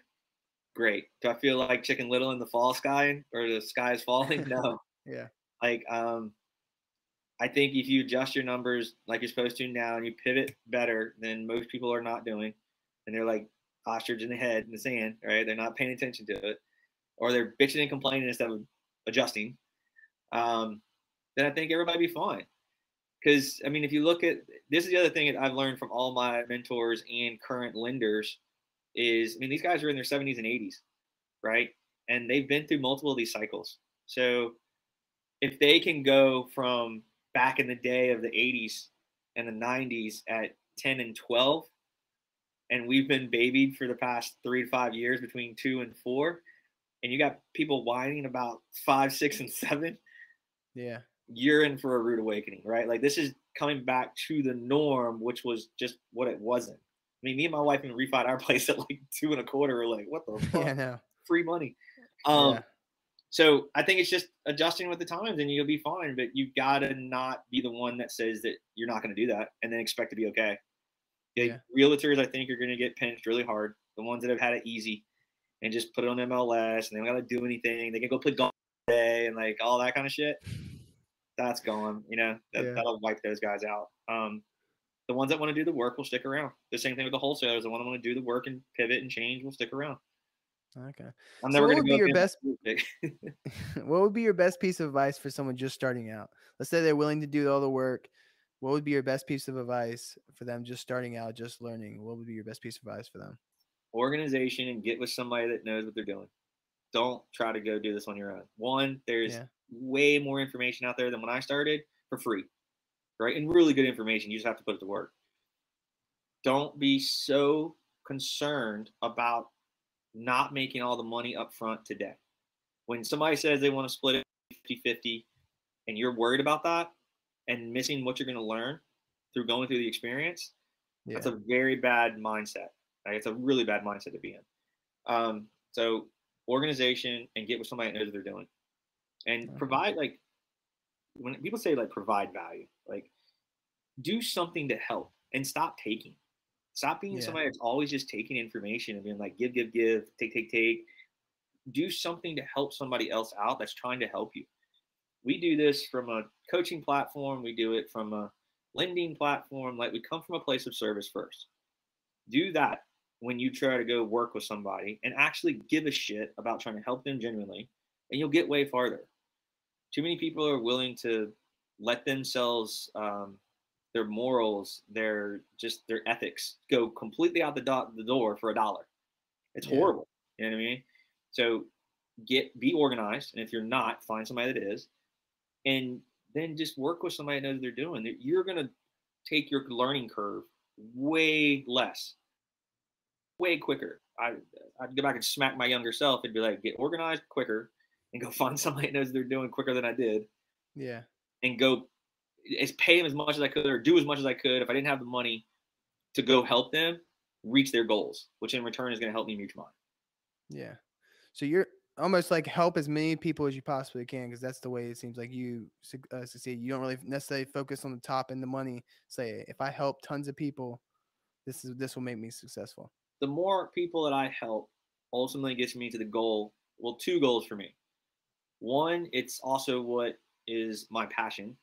great. Do I feel like Chicken Little in the fall sky or the sky is falling? *laughs* No. yeah. Like um I think if you adjust your numbers like you're supposed to now and you pivot better than most people are not doing, and they're like ostrich in the head in the sand, right? They're not paying attention to it, or they're bitching and complaining instead of adjusting. Um, then I think everybody be fine. Because I mean, if you look at this is the other thing that I've learned from all my mentors and current lenders is I mean these guys are in their 70s and 80s, right? And they've been through multiple of these cycles. So if they can go from back in the day of the 80s and the 90s at 10 and 12 and we've been babied for the past 3 to 5 years between 2 and 4 and you got people whining about 5, 6 and 7, yeah. You're in for a rude awakening, right? Like this is coming back to the norm, which was just what it wasn't. I mean, me and my wife even refied our *laughs* place at like two and a quarter. We're like, what the *laughs* fuck? Yeah, no. Free money. Um, yeah. So I think it's just adjusting with the times and you'll be fine, but you've gotta not be the one that says that you're not gonna do that and then expect to be okay. Yeah. Realtors, I think, are gonna get pinched really hard. The ones that have had it easy and just put it on MLS and they don't gotta do anything. They can go play golf day and like all that kind of shit. That's gone. You know, that, Yeah. that'll wipe those guys out. Um, the ones that want to do the work will stick around. The same thing with the wholesalers. The one that want to do the work and pivot and change will stick around. Okay. I'm So never what going would to be your best- *laughs* *laughs* what would be your best piece of advice for someone just starting out? Let's say they're willing to do all the work. What would be your best piece of advice for them just starting out, just learning? What would be your best piece of advice for them? Organization and get with somebody that knows what they're doing. Don't try to go do this on your own. One, there's Yeah. way more information out there than when I started for free, right? And really good information. You just have to put it to work. Don't be so concerned about not making all the money up front today. When somebody says they want to split it 50 50 and you're worried about that and missing what you're going to learn through going through the experience, Yeah. that's a very bad mindset. Right? It's a really bad mindset to be in. Um, so organization and get with somebody that knows what they're doing, and provide like when people say like provide value, like do something to help and stop taking. Stop being Yeah. somebody that's always just taking information and being like give, give, give, take, take, take. Do something to help somebody else out that's trying to help you. We do this from a coaching platform. We do it from a lending platform. Like we come from a place of service first. Do that when you try to go work with somebody and actually give a shit about trying to help them genuinely, and you'll get way farther. Too many people are willing to let themselves, um, their morals, their just their ethics go completely out the, do- the door for a dollar. It's Yeah. horrible. You know what I mean? So get be organized, and if you're not, find somebody that is, and then just work with somebody that knows what they're doing. You're gonna take your learning curve way less, way quicker. I I'd go back and smack my younger self and be like, get organized quicker, and go *laughs* find somebody that knows they're doing quicker than I did, Yeah. and go as pay them as much as I could or do as much as I could if I didn't have the money to go help them reach their goals, which in return is going to help me reach mine. Yeah. So you're almost like help as many people as you possibly can because that's the way it seems like you uh, succeed. You don't really necessarily focus on the top and the money. Say, if I help tons of people, this is this will make me successful. The more people that I help ultimately gets me to the goal. Well, two goals for me. One, it's also what is my passion.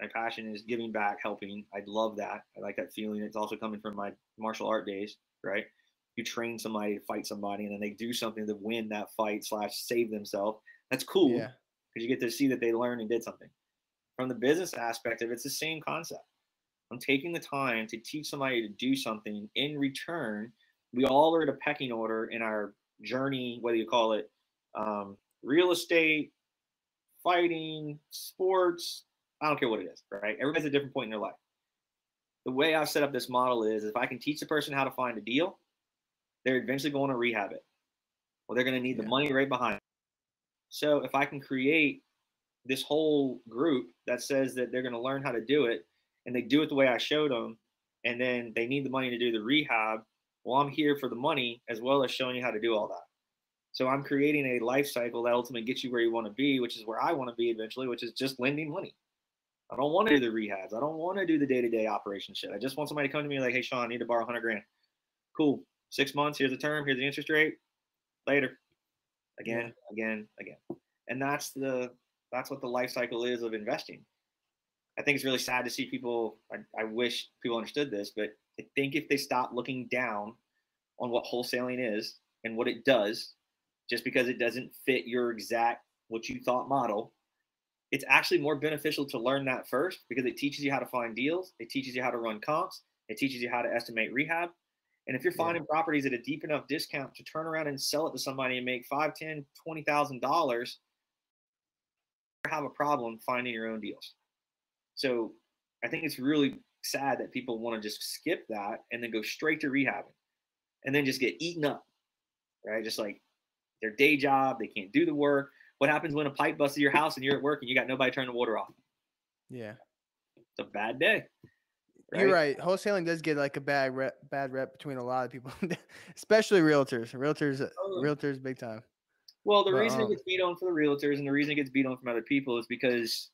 My passion is giving back, helping. I love that. I like that feeling. It's also coming from my martial art days, right? You train somebody to fight somebody, and then they do something to win that fight slash save themselves. That's cool Yeah. because you get to see that they learned and did something. From the business aspect of it, it's the same concept. I'm taking the time to teach somebody to do something. In return, we all are in a pecking order in our journey, whether you call it um, real estate, fighting, sports. I don't care what it is, right? Everybody's at a different point in their life. The way I've set up this model is if I can teach a person how to find a deal, they're eventually going to rehab it. Well, they're going to need the money right behind it. So if I can create this whole group that says that they're going to learn how to do it and they do it the way I showed them, and then they need the money to do the rehab, well, I'm here for the money as well as showing you how to do all that. So I'm creating a life cycle that ultimately gets you where you want to be, which is where I want to be eventually, which is just lending money. I don't want to do the rehabs. I don't want to do the day-to-day operation shit. I just want somebody to come to me like, "Hey, Sean, I need to borrow 100 grand." Cool. Six months. Here's the term. Here's the interest rate. Later. Again, again, again. And that's the that's what the life cycle is of investing. I think it's really sad to see people. I, I wish people understood this, but I think if they stop looking down on what wholesaling is and what it does, just because it doesn't fit your exact what you thought model, it's actually more beneficial to learn that first because it teaches you how to find deals, it teaches you how to run comps, it teaches you how to estimate rehab. And if you're Yeah. finding properties at a deep enough discount to turn around and sell it to somebody and make five, ten, twenty thousand dollars, you have a problem finding your own deals. So I think it's really sad that people want to just skip that and then go straight to rehabbing and then just get eaten up. Right? Just like their day job, they can't do the work. What happens when a pipe busts at your house and you're at work and you got nobody turning the water off? Yeah. It's a bad day. You're right. Wholesaling does get like a bad rep, bad rep between a lot of people, *laughs* especially realtors. Realtors, uh, Totally. realtors, big time. Well, the But, reason um, it gets beat on for the realtors and the reason it gets beat on from other people is because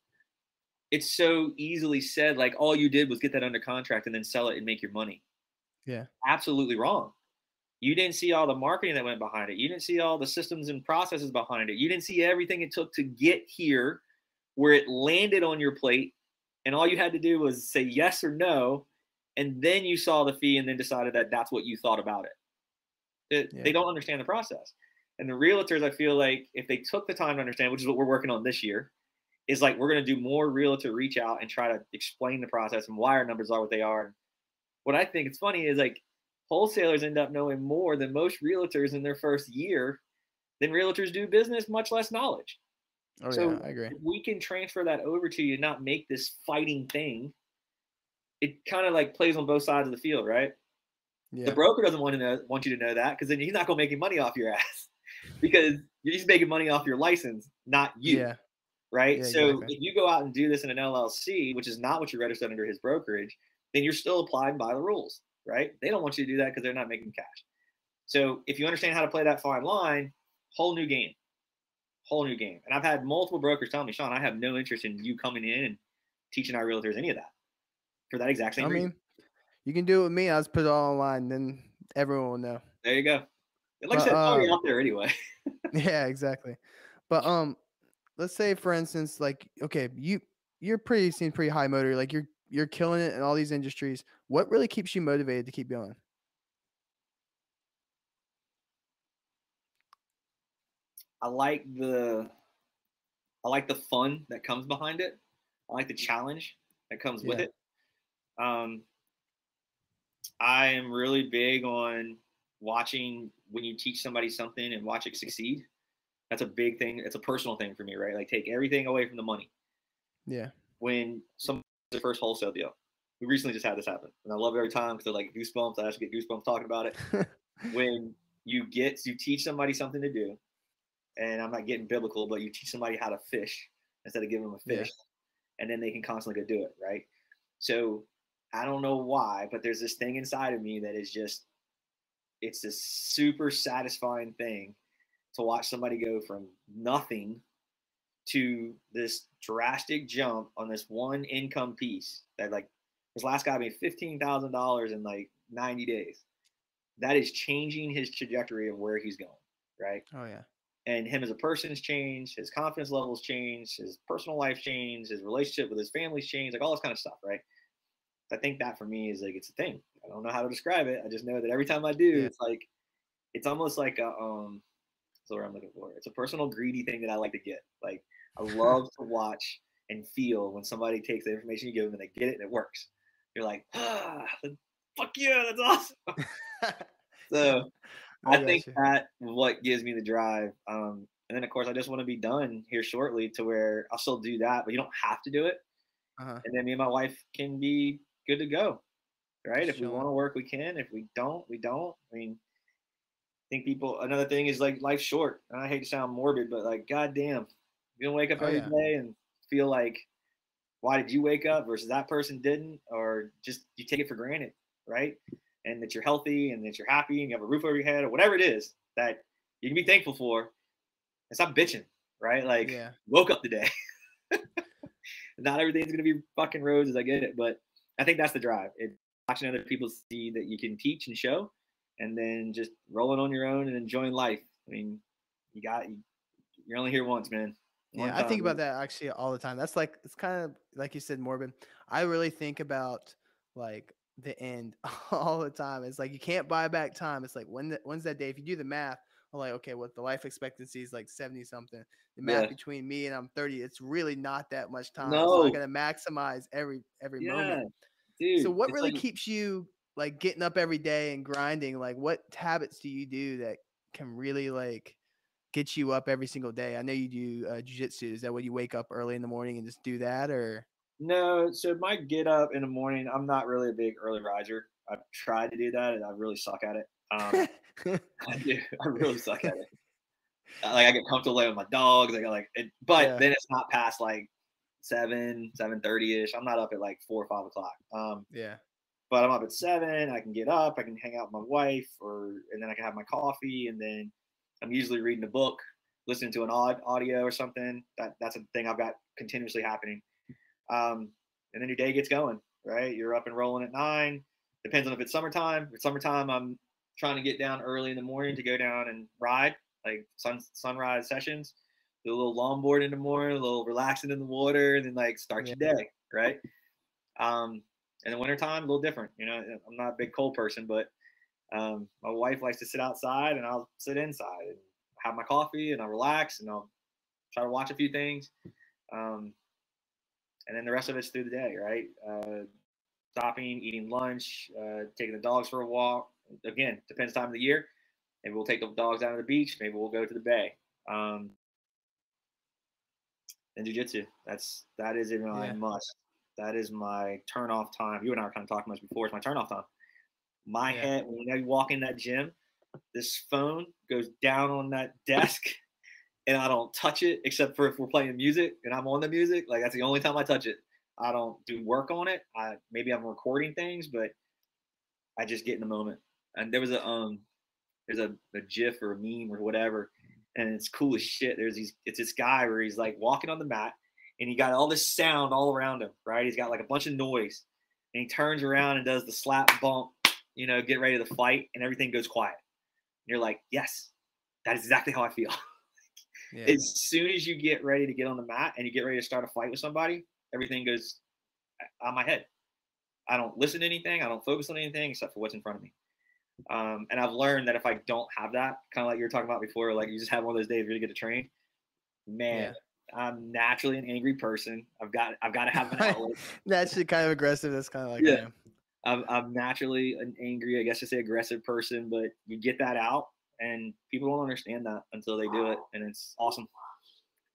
it's so easily said, like all you did was get that under contract and then sell it and make your money. Yeah. Absolutely wrong. You didn't see all the marketing that went behind it. You didn't see all the systems and processes behind it. You didn't see everything it took to get here where it landed on your plate. And all you had to do was say yes or no. And then you saw the fee and then decided that that's what you thought about it. It- Yeah. They don't understand the process. And the realtors, I feel like if they took the time to understand, which is what we're working on this year, is like we're going to do more realtor reach out and try to explain the process and why our numbers are what they are. What I think it's funny is like wholesalers end up knowing more than most realtors in their first year than realtors do business, much less knowledge. Oh So yeah, I agree. we can transfer that over to you, and not make this fighting thing. It kind of like plays on both sides of the field, right? Yeah. The broker doesn't want to know want you to know that because then he's not going to make any money off your ass *laughs* because you're just making money off your license, not you, yeah. Right? Yeah, so exactly. if you go out and do this in an LLC, which is not what you're registered under his brokerage, then you're still applying by the rules, right? They don't want you to do that because they're not making cash. So if you understand how to play that fine line, whole new game, whole new game. And I've had multiple brokers tell me, Sean, I have no interest in you coming in and teaching our realtors any of that for that exact same I reason. mean, you can do it with me. I'll just put it all online, then everyone will know. There you go. Like I But, said, it's already um, out there anyway. *laughs* Yeah, exactly. But um, let's say for instance, like okay, you you're pretty seem pretty high motor, like you're you're killing it in all these industries. What really keeps you motivated to keep going? I like the I like the fun that comes behind it. I like the challenge that comes with it. Um, I am really big on watching when you teach somebody something and watch it succeed. That's a big thing. It's a personal thing for me, right? Like take everything away from the money. Yeah, When some the first wholesale deal, we recently just had this happen, and I love it every time because they're like goosebumps. I actually get goosebumps talking about it. *laughs* when you get you teach somebody something to do, and I'm not getting biblical, but you teach somebody how to fish instead of giving them a Yeah. fish, and then they can constantly go do it, right? So I don't know why, but there's this thing inside of me that is just it's this super satisfying thing to watch somebody go from nothing to this drastic jump on this one income piece that like this last guy made fifteen thousand dollars in like 90 days. That is changing his trajectory of where he's going, right? oh yeah, And him as a person's changed, his confidence levels changed, his personal life changed, his relationship with his family's changed, like all this kind of stuff, right? I think that for me is like it's a thing. I don't know how to describe it. I just know that every time I do, Yeah. it's like it's almost like a um that's what I'm looking for. It's a personal greedy thing that I like to get. Like I love to watch and feel when somebody takes the information you give them and they get it and it works. You're like, ah, fuck yeah, that's awesome. *laughs* *laughs* So I, got think you. that what gives me the drive. Um, and then of course I just want to be done here shortly to where I'll still do that, but you don't have to do it. Uh-huh. And then me and my wife can be good to go. Right? If we want to work, we can. If we don't, we don't. I mean, I think people another thing is like life's short. And I hate to sound morbid, but like goddamn, you don't wake up Oh, every day yeah. and feel like why did you wake up versus that person didn't, or just you take it for granted, right? And that you're healthy and that you're happy and you have a roof over your head or whatever it is that you can be thankful for. And stop bitching, right? Like yeah, woke up today. *laughs* Not everything's gonna be fucking roses. I get it, but I think that's the drive. It watching other people see that you can teach and show, and then just rolling on your own and enjoying life. I mean, you got you, you're only here once, man. One yeah. I think about that actually all the time. That's like it's kind of like you said, morbid. I really think about like the end *laughs* all the time. It's like you can't buy back time. It's like when the, when's that day? If you do the math, I'm like, okay, what the life expectancy is like 70 something. The math Yeah. between me and I'm 30, it's really not that much time. So No. I gotta maximize every every Yeah, moment. dude. so what really like- keeps you like getting up every day and grinding? Like what habits do you do that can really like get you up every single day? I know you do uh, jujitsu. Is that when you wake up early in the morning and just do that, or No, so my get up in the morning, I'm not really a big early riser. I've tried to do that and I really suck at it. Um, *laughs* *laughs* I do. I really suck at it. Uh, Like I get comfortable laying with my dogs. I got like, it, but Yeah. then it's not past like seven, seven thirty ish. I'm not up at like four or five o'clock. Um, yeah, but I'm up at seven. I can get up. I can hang out with my wife, or and then I can have my coffee, and then I'm usually reading a book listening to an odd audio or something. That that's a thing I've got continuously happening. Um, and then your day gets going, right? You're up and rolling at nine. Depends on if it's summertime. If it's summertime, I'm trying to get down early in the morning to go down and ride, like sun sunrise sessions. Do a little longboard in the morning, a little relaxing in the water, and then like start yeah. your day, right? Um, in the wintertime, a little different. You know, I'm not a big cold person, but um, my wife likes to sit outside, and I'll sit inside and have my coffee, and I'll relax, and I'll try to watch a few things. Um, and then the rest of it's through the day, right? Uh, stopping, eating lunch, uh, taking the dogs for a walk. Again, depends time of the year. Maybe we'll take the dogs down to the beach. Maybe we'll go to the bay. Um, and jujitsu. That's that is in my yeah. must. That is my turn off time. You and I were kind of talking much before. It's my turn off time. My yeah. head when I walk in that gym, this phone goes down on that *laughs* desk, and I don't touch it except for if we're playing music and I'm on the music. Like that's the only time I touch it. I don't do work on it. I maybe I'm recording things, but I just get in the moment. And there was a um, there's a, a GIF or a meme or whatever, and it's cool as shit. There's these, it's this guy where he's like walking on the mat, and he got all this sound all around him, right? He's got like a bunch of noise, and he turns around and does the slap bump, you know, get ready to fight, and everything goes quiet. And you're like, yes, that is exactly how I feel. *laughs* yeah. As soon as you get ready to get on the mat and you get ready to start a fight with somebody, everything goes on my head. I don't listen to anything. I don't focus on anything except for what's in front of me. Um, and I've learned that if I don't have that, kind of like you were talking about before, like you just have one of those days where you get to train, man, yeah. I'm naturally an angry person. I've got I've got to have an *laughs* outlet. naturally kind of aggressive. That's kind of like yeah. I'm, I'm naturally an angry, I guess you say aggressive person, but you get that out, and people don't understand that until they do it, and it's awesome.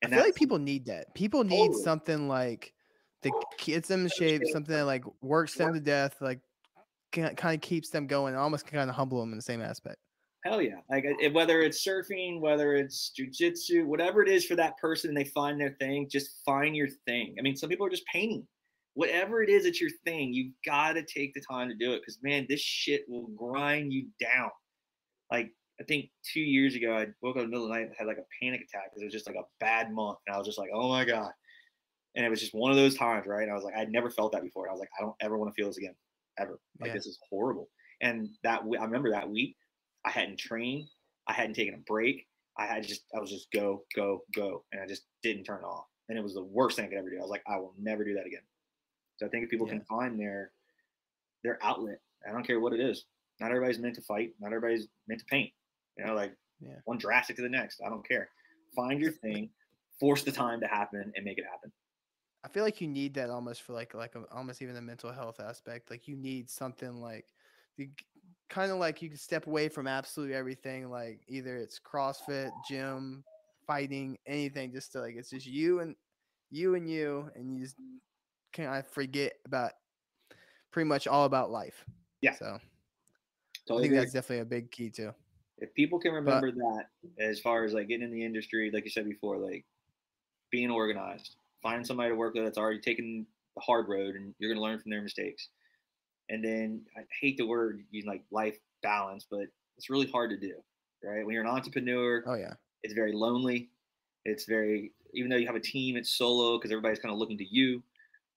And I feel like people need that. People need totally. something like that gets them in shape, something that like works them to death, like kind of keeps them going, almost kind of humble them in the same aspect. Hell yeah! Like whether it's surfing, whether it's jujitsu, whatever it is for that person, they find their thing. Just find your thing. I mean, some people are just painting. Whatever it is, it's your thing. You've got to take the time to do it because man, this shit will grind you down. Like I think two years ago, I woke up in the middle of the night and had like a panic attack because it was just like a bad month, and I was just like, oh my god. And it was just one of those times, right? And I was like, I'd never felt that before. And I was like, I don't ever want to feel this again ever. Like yeah. this is horrible. And that I remember that week, I hadn't trained, I hadn't taken a break. I had just I was just go go go, and I just didn't turn off. And it was the worst thing I could ever do. I was like, I will never do that again. So I think if people yeah. can find their their outlet, I don't care what it is. Not everybody's meant to fight. Not everybody's meant to paint. You know, like yeah. one drastic to the next. I don't care. Find your *laughs* thing, force the time to happen, and make it happen. I feel like you need that almost for like like a, almost even the mental health aspect. Like you need something like the kind of like you can step away from absolutely everything. Like either it's CrossFit, gym, fighting, anything. Just to like it's just you and you and you, and you just kind of forget about pretty much all about life. Yeah. So totally I think that's definitely a big key too. If people can remember but, that, as far as like getting in the industry, like you said before, like being organized, find somebody to work with that's already taken the hard road and you're going to learn from their mistakes. And then I hate the word using like life balance, but it's really hard to do, right? When you're an entrepreneur, oh yeah, it's very lonely. It's very even though you have a team, it's solo because everybody's kind of looking to you.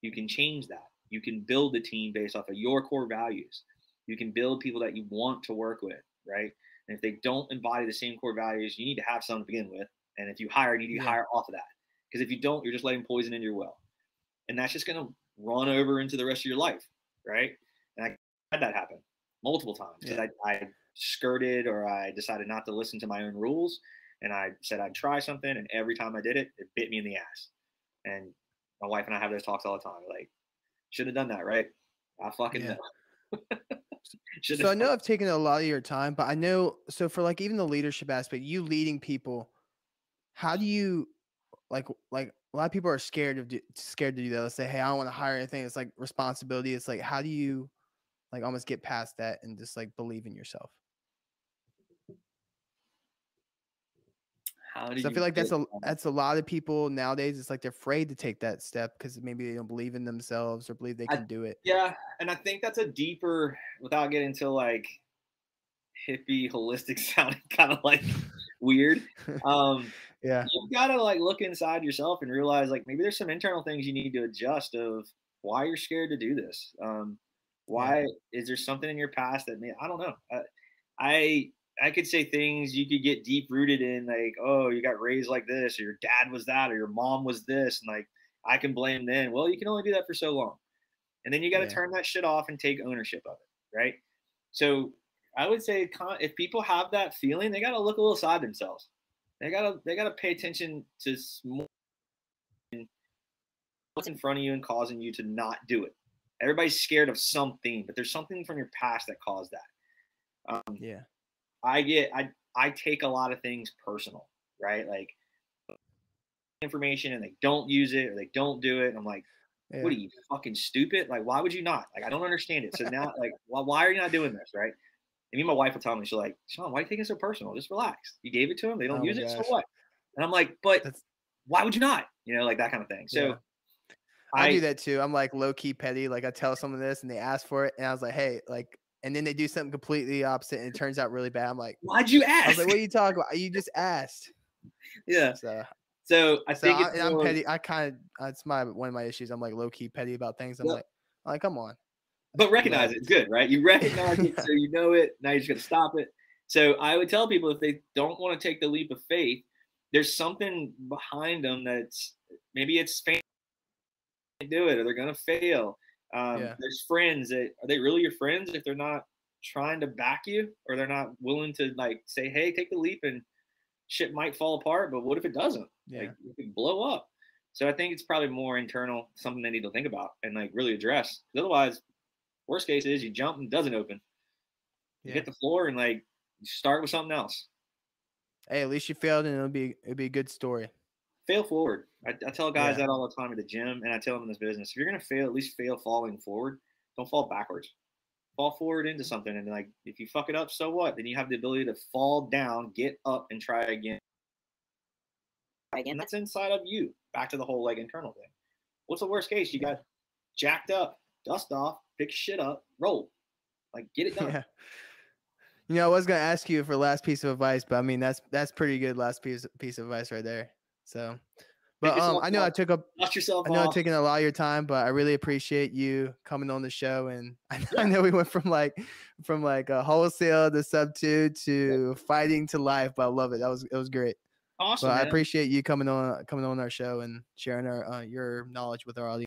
You can change that. You can build the team based off of your core values. You can build people that you want to work with, right? And if they don't embody the same core values, you need to have some to begin with. And if you hire, you need to yeah. hire off of that. Because if you don't, you're just letting poison into your well. And that's just going to run over into the rest of your life. Right. Had that happen multiple times yeah. I, I skirted or I decided not to listen to my own rules. And I said I'd try something. And every time I did it, it bit me in the ass. And my wife and I have those talks all the time. Like, should have done that, right? I fucking yeah. *laughs* know. so I know *laughs* I've taken a lot of your time, but I know so for like even the leadership aspect, you leading people, how do you like like a lot of people are scared of do, scared to do that. Let's say, hey, I don't want to hire anything. It's like responsibility. It's like how do you like almost get past that and just like believe in yourself? How do I feel like that's a that's a lot of people nowadays. It's like they're afraid to take that step because maybe they don't believe in themselves or believe they can I, do it. Yeah, and I think that's a deeper, without getting to like hippie, holistic *laughs* sounding, kind of like weird. *laughs* Um, yeah. you've got to like look inside yourself and realize like maybe there's some internal things you need to adjust of why you're scared to do this. Um, why yeah. is there something in your past that may I don't know. I, I I could say things you could get deep rooted in, like, oh, you got raised like this, or your dad was that, or your mom was this, and like I can blame them. Well, you can only do that for so long. And then you got to yeah. turn that shit off and take ownership of it, right? So I would say if people have that feeling, they got to look a little side themselves. They gotta they gotta pay attention to what's in front of you and causing you to not do it. Everybody's scared of something, but there's something from your past that caused that. Um, yeah, I get I I take a lot of things personal, right? Like information and they don't use it or they don't do it. And I'm like, yeah. what are you fucking stupid? Like, why would you not? Like, I don't understand it. So *laughs* now, like, why, why are you not doing this? Right. And me and my wife will tell me, she's like, Sean, why are you taking it so personal? Just relax. You gave it to them. They don't oh use it. So what? And I'm like, but That's... why would you not? You know, like that kind of thing. So yeah. I, I, do that too. I'm like low key petty. Like I tell someone this and they ask for it. And I was like, hey, like, and then they do something completely opposite and it turns out really bad. I'm like, why'd you ask? I was like, what are you *laughs* talking about? You just asked. Yeah. So so I so think I, am petty. I kind of uh, that's my one of my issues. I'm like low key petty about things. I'm yep. like, I'm like, come on. But recognize it. It's good, right? You recognize it, so *laughs* you know it. Now you're just gonna stop it. So I would tell people if they don't want to take the leap of faith, there's something behind them that's maybe it's do it or they're gonna fail. Um, yeah. There's friends that are they really your friends if they're not trying to back you or they're not willing to like say, hey, take the leap and shit might fall apart, but what if it doesn't? Yeah. Like it could blow up. So I think it's probably more internal, something they need to think about and like really address. Otherwise, worst case is you jump and doesn't open. You yeah. hit the floor and like start with something else. Hey, at least you failed and it'll be it'll be a good story. Fail forward. I, I tell guys yeah. that all the time at the gym and I tell them in this business, if you're gonna fail, at least fail falling forward. Don't fall backwards. Fall forward into something and like if you fuck it up, so what? Then you have the ability to fall down, get up and try again and that's inside of you. Back to the whole like internal thing. What's the worst case? You got jacked up, dust off, pick shit up, roll. Like get it *laughs* done. Yeah. You know, I was gonna ask you for last piece of advice, but I mean that's that's pretty good last piece piece of advice right there. So but um, I know I took up. yourself I know off. I'm taking a lot of your time, but I really appreciate you coming on the show. And *laughs* I, yeah. I know we went from like, from like a wholesale to sub two to yeah. fighting to life, but I love it. That was it was great. Awesome. I appreciate you coming on coming on our show and sharing our uh, your knowledge with our audience.